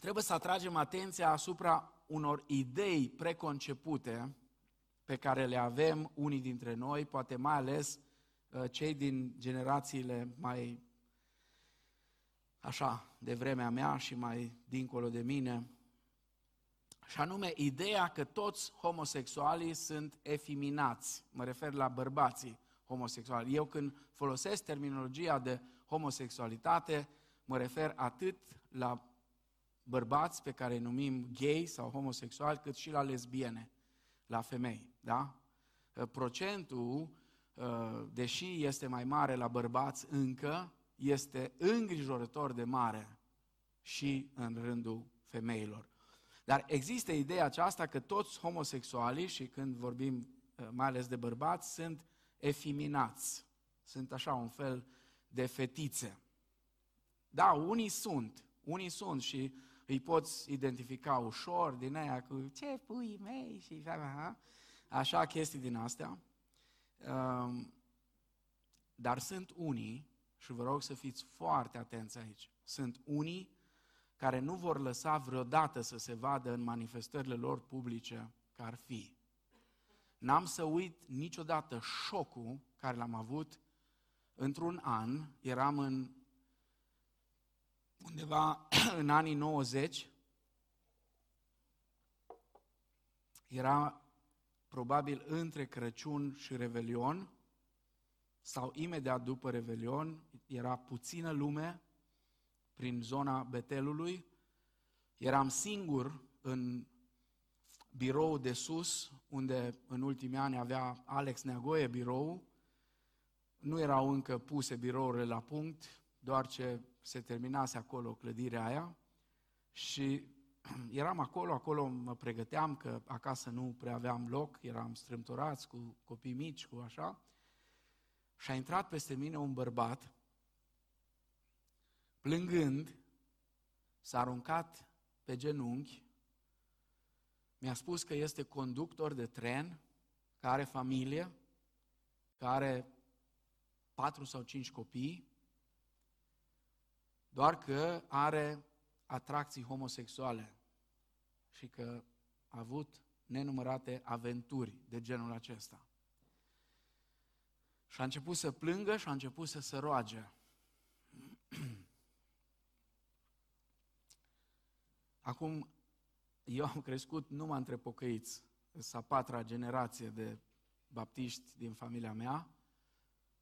trebuie să atragem atenția asupra unor idei preconcepute pe care le avem unii dintre noi, poate mai ales Uh, cei din generațiile mai așa, de vremea mea și mai dincolo de mine, și anume ideea că toți homosexualii sunt efeminați, mă refer la bărbații homosexuali. Eu când folosesc terminologia de homosexualitate, mă refer atât la bărbați pe care îi numim gay sau homosexuali, cât și la lesbiene, la femei, da? Procentul Uh, deși este mai mare la bărbați încă, este îngrijorător de mare și în rândul femeilor. Dar există ideea aceasta că toți homosexualii, și când vorbim uh, mai ales de bărbați, sunt efeminați. Sunt așa un fel de fetițe. Da, unii sunt, unii sunt și îi poți identifica ușor din aia cu ce pui mei și așa chestii din astea. Um, dar sunt unii, și vă rog să fiți foarte atenți aici, sunt unii care nu vor lăsa vreodată să se vadă în manifestările lor publice că ar fi. N-am să uit niciodată șocul care l-am avut într-un an, eram în undeva în anii 90, era probabil între Crăciun și Revelion, sau imediat după Revelion, era puțină lume prin zona Betelului, eram singur în birou de sus, unde în ultimii ani avea Alex Neagoie birou, nu erau încă puse birourile la punct, doar ce se terminase acolo clădirea aia. Și eram acolo, acolo mă pregăteam că acasă nu prea aveam loc, eram strâmtorați cu copii mici, cu așa. Și a intrat peste mine un bărbat, plângând, s-a aruncat pe genunchi, mi-a spus că este conductor de tren, care are familie, care are patru sau cinci copii, doar că are atracții homosexuale și că a avut nenumărate aventuri de genul acesta. Și a început să plângă și a început să se roage. Acum, eu am crescut numai între pocăiți, să a patra generație de baptiști din familia mea,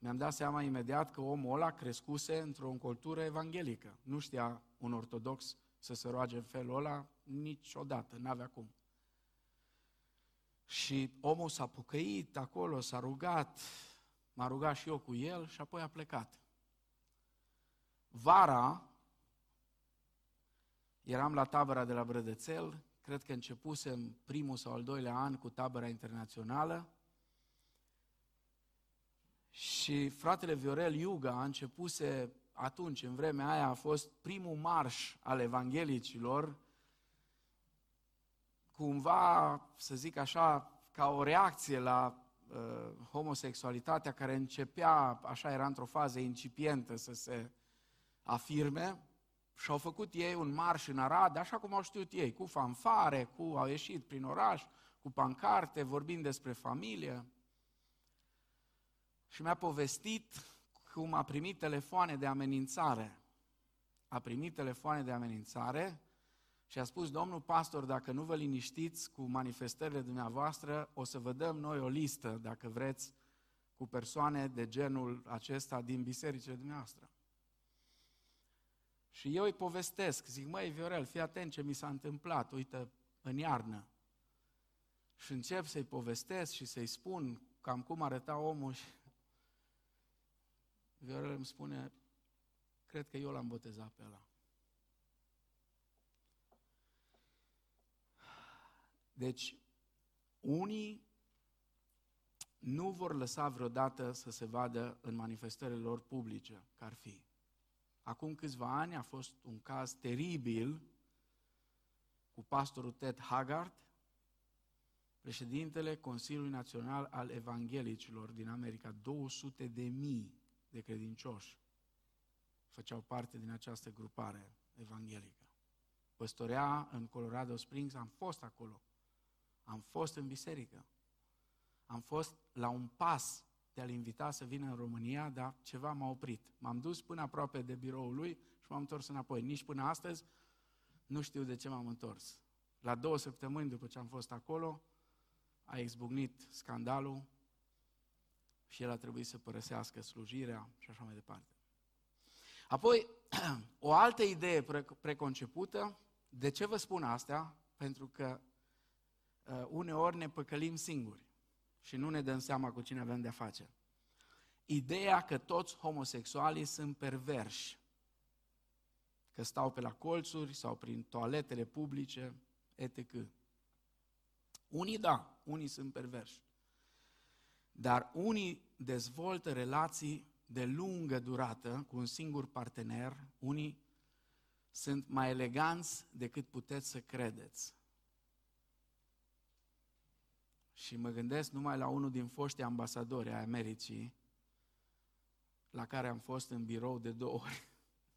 mi-am dat seama imediat că omul ăla crescuse într-o cultură evanghelică. Nu știa un ortodox să se roage în felul ăla niciodată, n-avea cum. Și omul s-a pucăit acolo, s-a rugat, m-a rugat și eu cu el și apoi a plecat. Vara, eram la tabăra de la Brădățel, cred că începusem primul sau al doilea an cu tabăra internațională, și fratele Viorel Iuga a începuse atunci, în vremea aia, a fost primul marș al evanghelicilor, cumva, să zic așa, ca o reacție la uh, homosexualitatea care începea, așa era într-o fază incipientă să se afirme, și au făcut ei un marș în Arad, așa cum au știut ei, cu fanfare, cu, au ieșit prin oraș, cu pancarte, vorbind despre familie și mi-a povestit cum a primit telefoane de amenințare. A primit telefoane de amenințare și a spus, domnul pastor, dacă nu vă liniștiți cu manifestările dumneavoastră, o să vă dăm noi o listă, dacă vreți, cu persoane de genul acesta din bisericile dumneavoastră. Și eu îi povestesc, zic, măi, Viorel, fii atent ce mi s-a întâmplat, uite, în iarnă. Și încep să-i povestesc și să-i spun cam cum arăta omul și Viorel îmi spune, cred că eu l-am botezat pe ăla. Deci, unii nu vor lăsa vreodată să se vadă în manifestările lor publice, că ar fi. Acum câțiva ani a fost un caz teribil cu pastorul Ted Haggard, președintele Consiliului Național al Evanghelicilor din America, 200 de mii de credincioși făceau parte din această grupare evanghelică. Păstorea în Colorado Springs, am fost acolo. Am fost în biserică. Am fost la un pas de a-l invita să vină în România, dar ceva m-a oprit. M-am dus până aproape de biroul lui și m-am întors înapoi. Nici până astăzi nu știu de ce m-am întors. La două săptămâni după ce am fost acolo, a exbucnit scandalul și el a trebuit să părăsească slujirea și așa mai departe. Apoi, o altă idee preconcepută, de ce vă spun asta? Pentru că uh, uneori ne păcălim singuri și nu ne dăm seama cu cine avem de-a face. Ideea că toți homosexualii sunt perverși, că că stau pe la colțuri sau prin toaletele publice, etc. Unii da, unii sunt perversi. Dar unii dezvoltă relații de lungă durată cu un singur partener, unii sunt mai eleganți decât puteți să credeți. Și mă gândesc numai la unul din foștii ambasadori ai Americii, la care am fost în birou de două ori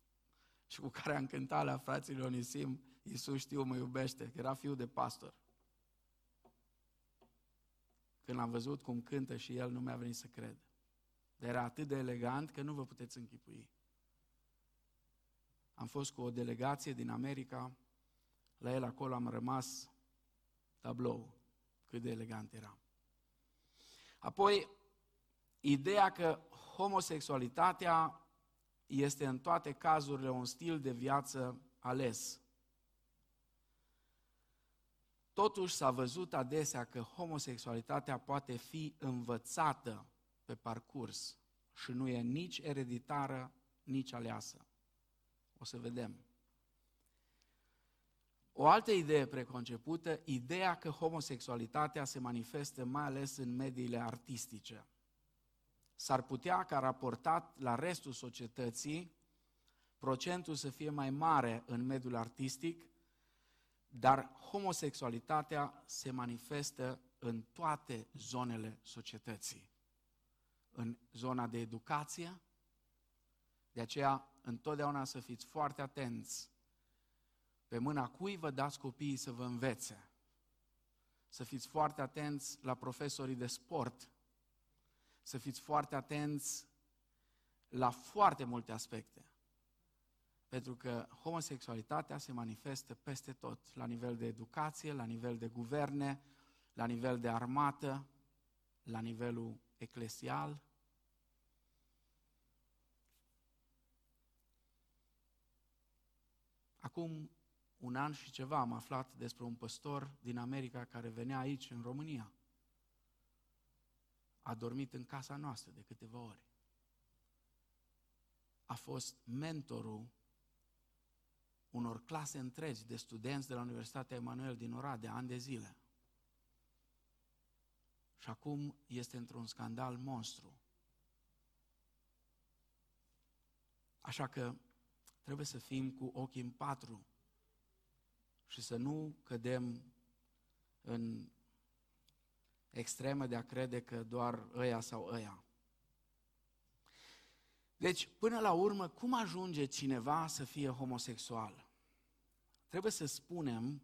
și cu care am cântat la frații Onisim, Iisus știu, mă iubește, că era fiul de pastor. Când l-am văzut cum cântă și el, nu mi-a venit să cred. Dar era atât de elegant că nu vă puteți închipui. Am fost cu o delegație din America, la el acolo am rămas tablou, cât de elegant era. Apoi, ideea că homosexualitatea este în toate cazurile un stil de viață ales. Totuși s-a văzut adesea că homosexualitatea poate fi învățată pe parcurs și nu e nici ereditară, nici aleasă. O să vedem. O altă idee preconcepută, ideea că homosexualitatea se manifestă mai ales în mediile artistice. S-ar putea ca raportat la restul societății, procentul să fie mai mare în mediul artistic, dar homosexualitatea se manifestă în toate zonele societății. În zona de educație, de aceea întotdeauna să fiți foarte atenți pe mâna cui vă dați copiii să vă învețe. Să fiți foarte atenți la profesorii de sport. Să fiți foarte atenți la foarte multe aspecte. Pentru că homosexualitatea se manifestă peste tot, la nivel de educație, la nivel de guverne, la nivel de armată, la nivelul eclesial. Acum un an și ceva am aflat despre un păstor din America care venea aici, în România. A dormit în casa noastră de câteva ori. A fost mentorul unor clase întregi de studenți de la Universitatea Emanuel din Oradea, ani de zile. Și acum este într-un scandal monstru. Așa că trebuie să fim cu ochii în patru și să nu cădem în extremă de a crede că doar ăia sau ăia. Deci, până la urmă, cum ajunge cineva să fie homosexual? Trebuie să spunem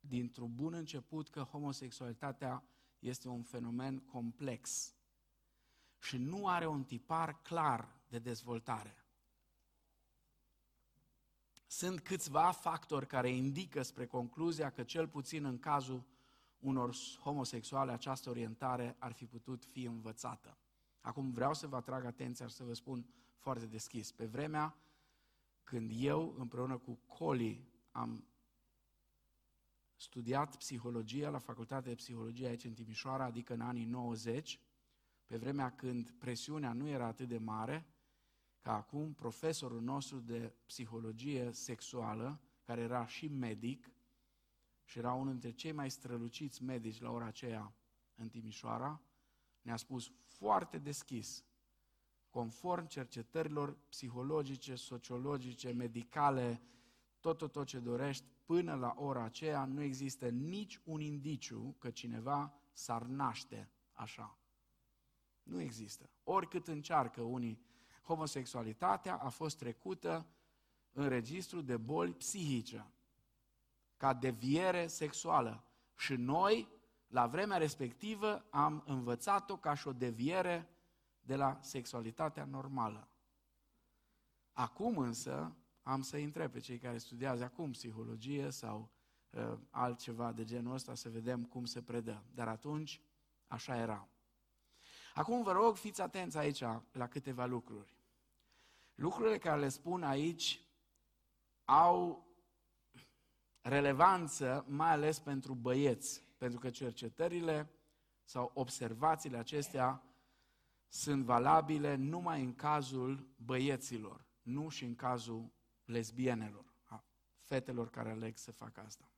dintr-un bun început că homosexualitatea este un fenomen complex și nu are un tipar clar de dezvoltare. Sunt câțiva factori care indică spre concluzia că cel puțin în cazul unor homosexuale această orientare ar fi putut fi învățată. Acum vreau să vă atrag atenția și să vă spun foarte deschis. Pe vremea când eu împreună cu Coli am studiat psihologia la Facultatea de Psihologie aici în Timișoara, adică în anii 90, pe vremea când presiunea nu era atât de mare, ca acum profesorul nostru de psihologie sexuală, care era și medic și era unul dintre cei mai străluciți medici la ora aceea în Timișoara, ne-a spus foarte deschis, conform cercetărilor psihologice, sociologice, medicale, tot, tot, tot ce dorești, până la ora aceea nu există nici un indiciu că cineva s-ar naște așa. Nu există. Oricât încearcă unii homosexualitatea a fost trecută în registru de boli psihice, ca deviere sexuală. Și noi, la vremea respectivă, am învățat-o ca și o deviere de la sexualitatea normală. Acum însă am să întreb pe cei care studiază acum psihologie sau uh, altceva de genul ăsta să vedem cum se predă. Dar atunci așa era. Acum vă rog, fiți atenți aici la câteva lucruri. Lucrurile care le spun aici au relevanță mai ales pentru băieți, pentru că cercetările sau observațiile acestea sunt valabile numai în cazul băieților. nu și în cazul lesbienelor, a fetelor care aleg să facă asta.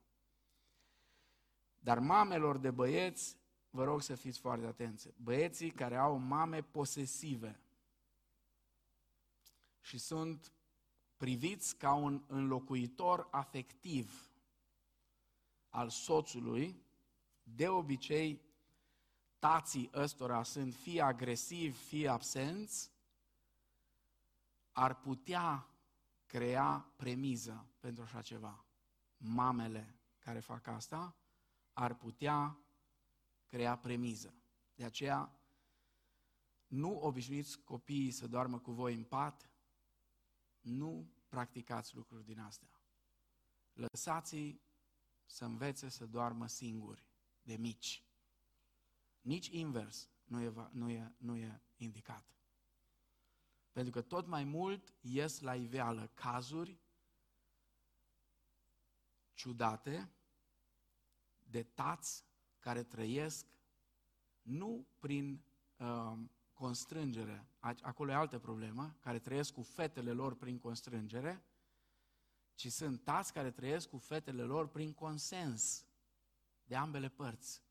Dar mamelor de băieți, vă rog să fiți foarte atenți. Băieții care au mame posesive și sunt priviți ca un înlocuitor afectiv al soțului, de obicei tații ăstora sunt fie agresivi, fie absenți, ar putea crea premiză pentru așa ceva. Mamele care fac asta ar putea crea premiză. De aceea, nu obișnuiți copiii să doarmă cu voi în pat, nu practicați lucruri din astea. Lăsați-i să învețe să doarmă singuri, de mici. Nici invers nu e, nu e, nu e indicat. Pentru că tot mai mult ies la iveală cazuri ciudate de tați care trăiesc nu prin uh, constrângere, acolo e altă problemă, care trăiesc cu fetele lor prin constrângere, ci sunt tați care trăiesc cu fetele lor prin consens de ambele părți.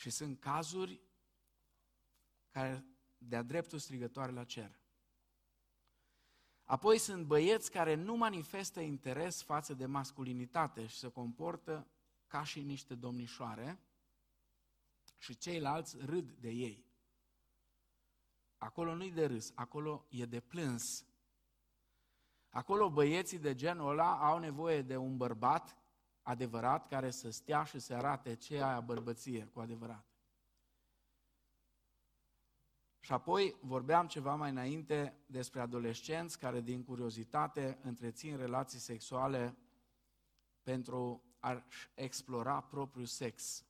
Și sunt cazuri care de-a dreptul strigătoare la cer. Apoi sunt băieți care nu manifestă interes față de masculinitate și se comportă ca și niște domnișoare și ceilalți râd de ei. Acolo nu-i de râs, acolo e de plâns. Acolo băieții de genul ăla au nevoie de un bărbat adevărat care să stea și să arate ce e aia bărbăție cu adevărat. Și apoi vorbeam ceva mai înainte despre adolescenți care din curiozitate întrețin relații sexuale pentru a explora propriul sex.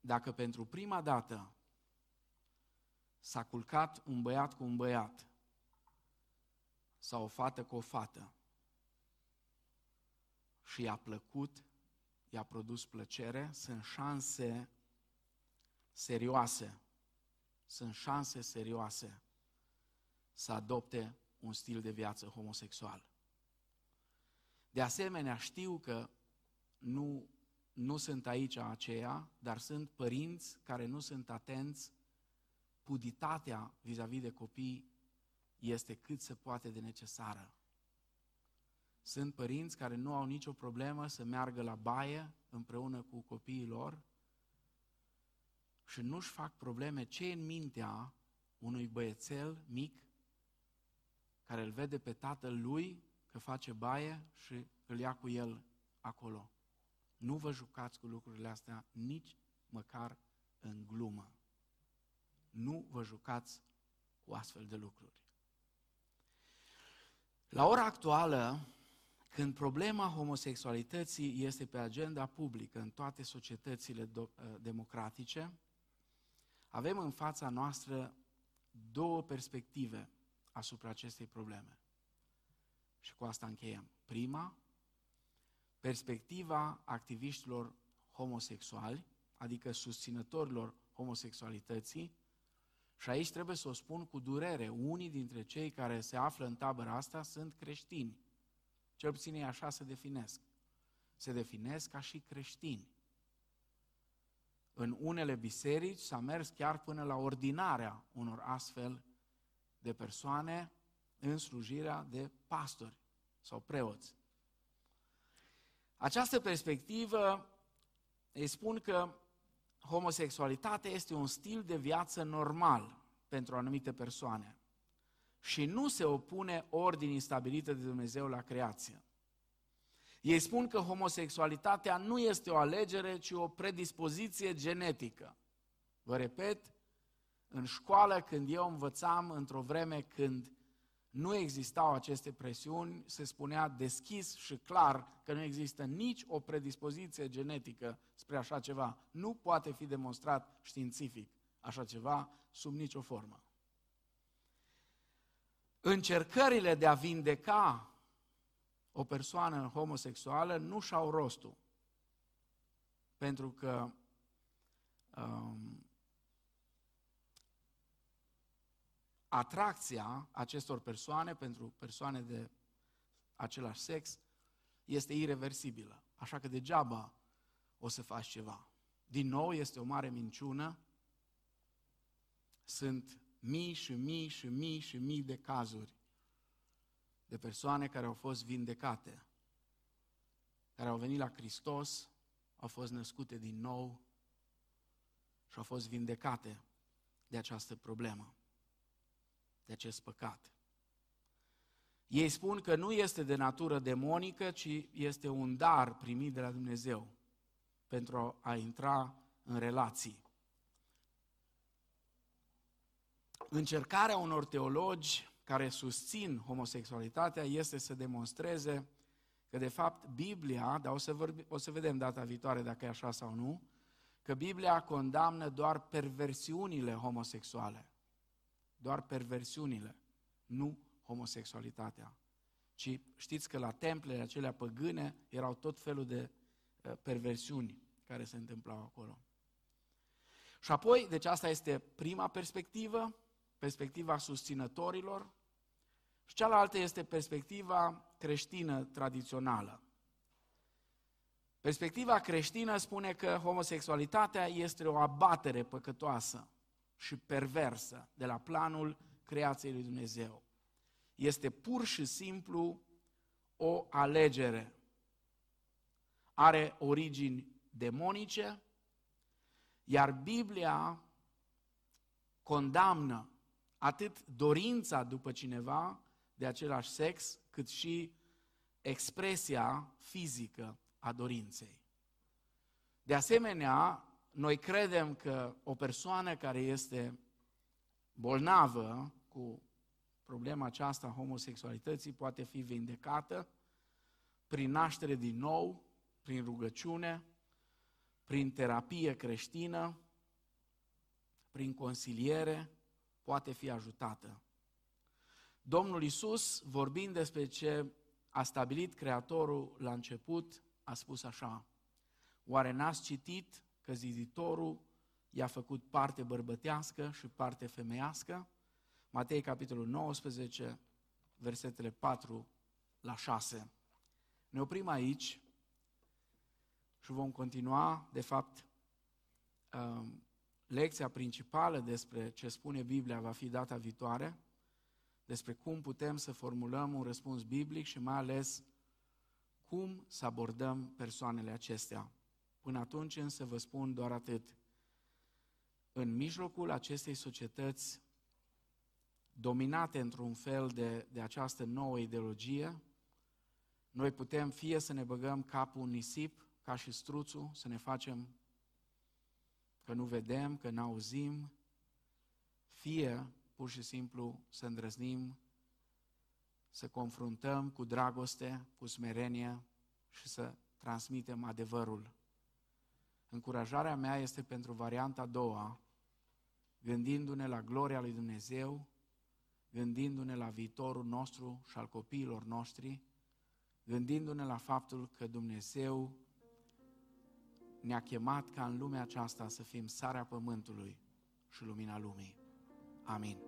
Dacă pentru prima dată s-a culcat un băiat cu un băiat sau o fată cu o fată și i-a plăcut i-a produs plăcere, sunt șanse serioase, sunt șanse serioase să adopte un stil de viață homosexual. De asemenea, știu că nu, nu sunt aici aceia, dar sunt părinți care nu sunt atenți, puditatea vis-a-vis de copii este cât se poate de necesară. Sunt părinți care nu au nicio problemă să meargă la baie împreună cu copiii lor și nu-și fac probleme ce e în mintea unui băiețel mic care îl vede pe tatăl lui că face baie și îl ia cu el acolo. Nu vă jucați cu lucrurile astea nici măcar în glumă. Nu vă jucați cu astfel de lucruri. La ora actuală, când problema homosexualității este pe agenda publică în toate societățile do- uh, democratice, avem în fața noastră două perspective asupra acestei probleme. Și cu asta încheiem. Prima, perspectiva activiștilor homosexuali, adică susținătorilor homosexualității, și aici trebuie să o spun cu durere, unii dintre cei care se află în tabăra asta sunt creștini cel puțin ei așa se definesc. Se definesc ca și creștini. În unele biserici s-a mers chiar până la ordinarea unor astfel de persoane în slujirea de pastori sau preoți. Această perspectivă îi spun că homosexualitatea este un stil de viață normal pentru anumite persoane și nu se opune ordinii stabilite de Dumnezeu la creație. Ei spun că homosexualitatea nu este o alegere, ci o predispoziție genetică. Vă repet, în școală, când eu învățam, într-o vreme când nu existau aceste presiuni, se spunea deschis și clar că nu există nici o predispoziție genetică spre așa ceva. Nu poate fi demonstrat științific așa ceva sub nicio formă. Încercările de a vindeca o persoană homosexuală nu și-au rostul. Pentru că um, atracția acestor persoane pentru persoane de același sex este irreversibilă. Așa că degeaba o să faci ceva. Din nou, este o mare minciună. Sunt mii și mii și mii și mii de cazuri de persoane care au fost vindecate, care au venit la Hristos, au fost născute din nou și au fost vindecate de această problemă, de acest păcat. Ei spun că nu este de natură demonică, ci este un dar primit de la Dumnezeu pentru a intra în relații. Încercarea unor teologi care susțin homosexualitatea este să demonstreze că de fapt Biblia, dar o să, vorbi, o să vedem data viitoare dacă e așa sau nu, că Biblia condamnă doar perversiunile homosexuale. Doar perversiunile, nu homosexualitatea. Ci știți că la templele acelea păgâne erau tot felul de uh, perversiuni care se întâmplau acolo. Și apoi, deci asta este prima perspectivă, perspectiva susținătorilor, și cealaltă este perspectiva creștină tradițională. Perspectiva creștină spune că homosexualitatea este o abatere păcătoasă și perversă de la planul creației lui Dumnezeu. Este pur și simplu o alegere. Are origini demonice, iar Biblia condamnă atât dorința după cineva de același sex, cât și expresia fizică a dorinței. De asemenea, noi credem că o persoană care este bolnavă cu problema aceasta a homosexualității poate fi vindecată prin naștere din nou, prin rugăciune, prin terapie creștină, prin consiliere, poate fi ajutată. Domnul Isus, vorbind despre ce a stabilit Creatorul la început, a spus așa, Oare n-ați citit că ziditorul i-a făcut parte bărbătească și parte femeiască? Matei, capitolul 19, versetele 4 la 6. Ne oprim aici și vom continua, de fapt, um, lecția principală despre ce spune Biblia va fi data viitoare, despre cum putem să formulăm un răspuns biblic și mai ales cum să abordăm persoanele acestea. Până atunci însă vă spun doar atât. În mijlocul acestei societăți dominate într-un fel de, de această nouă ideologie, noi putem fie să ne băgăm capul în nisip, ca și struțul, să ne facem că nu vedem, că nu auzim, fie pur și simplu să îndrăznim să confruntăm cu dragoste, cu smerenie și să transmitem adevărul. Încurajarea mea este pentru varianta a doua, gândindu-ne la gloria lui Dumnezeu, gândindu-ne la viitorul nostru și al copiilor noștri, gândindu-ne la faptul că Dumnezeu ne-a chemat ca în lumea aceasta să fim sarea pământului și lumina lumii. Amin.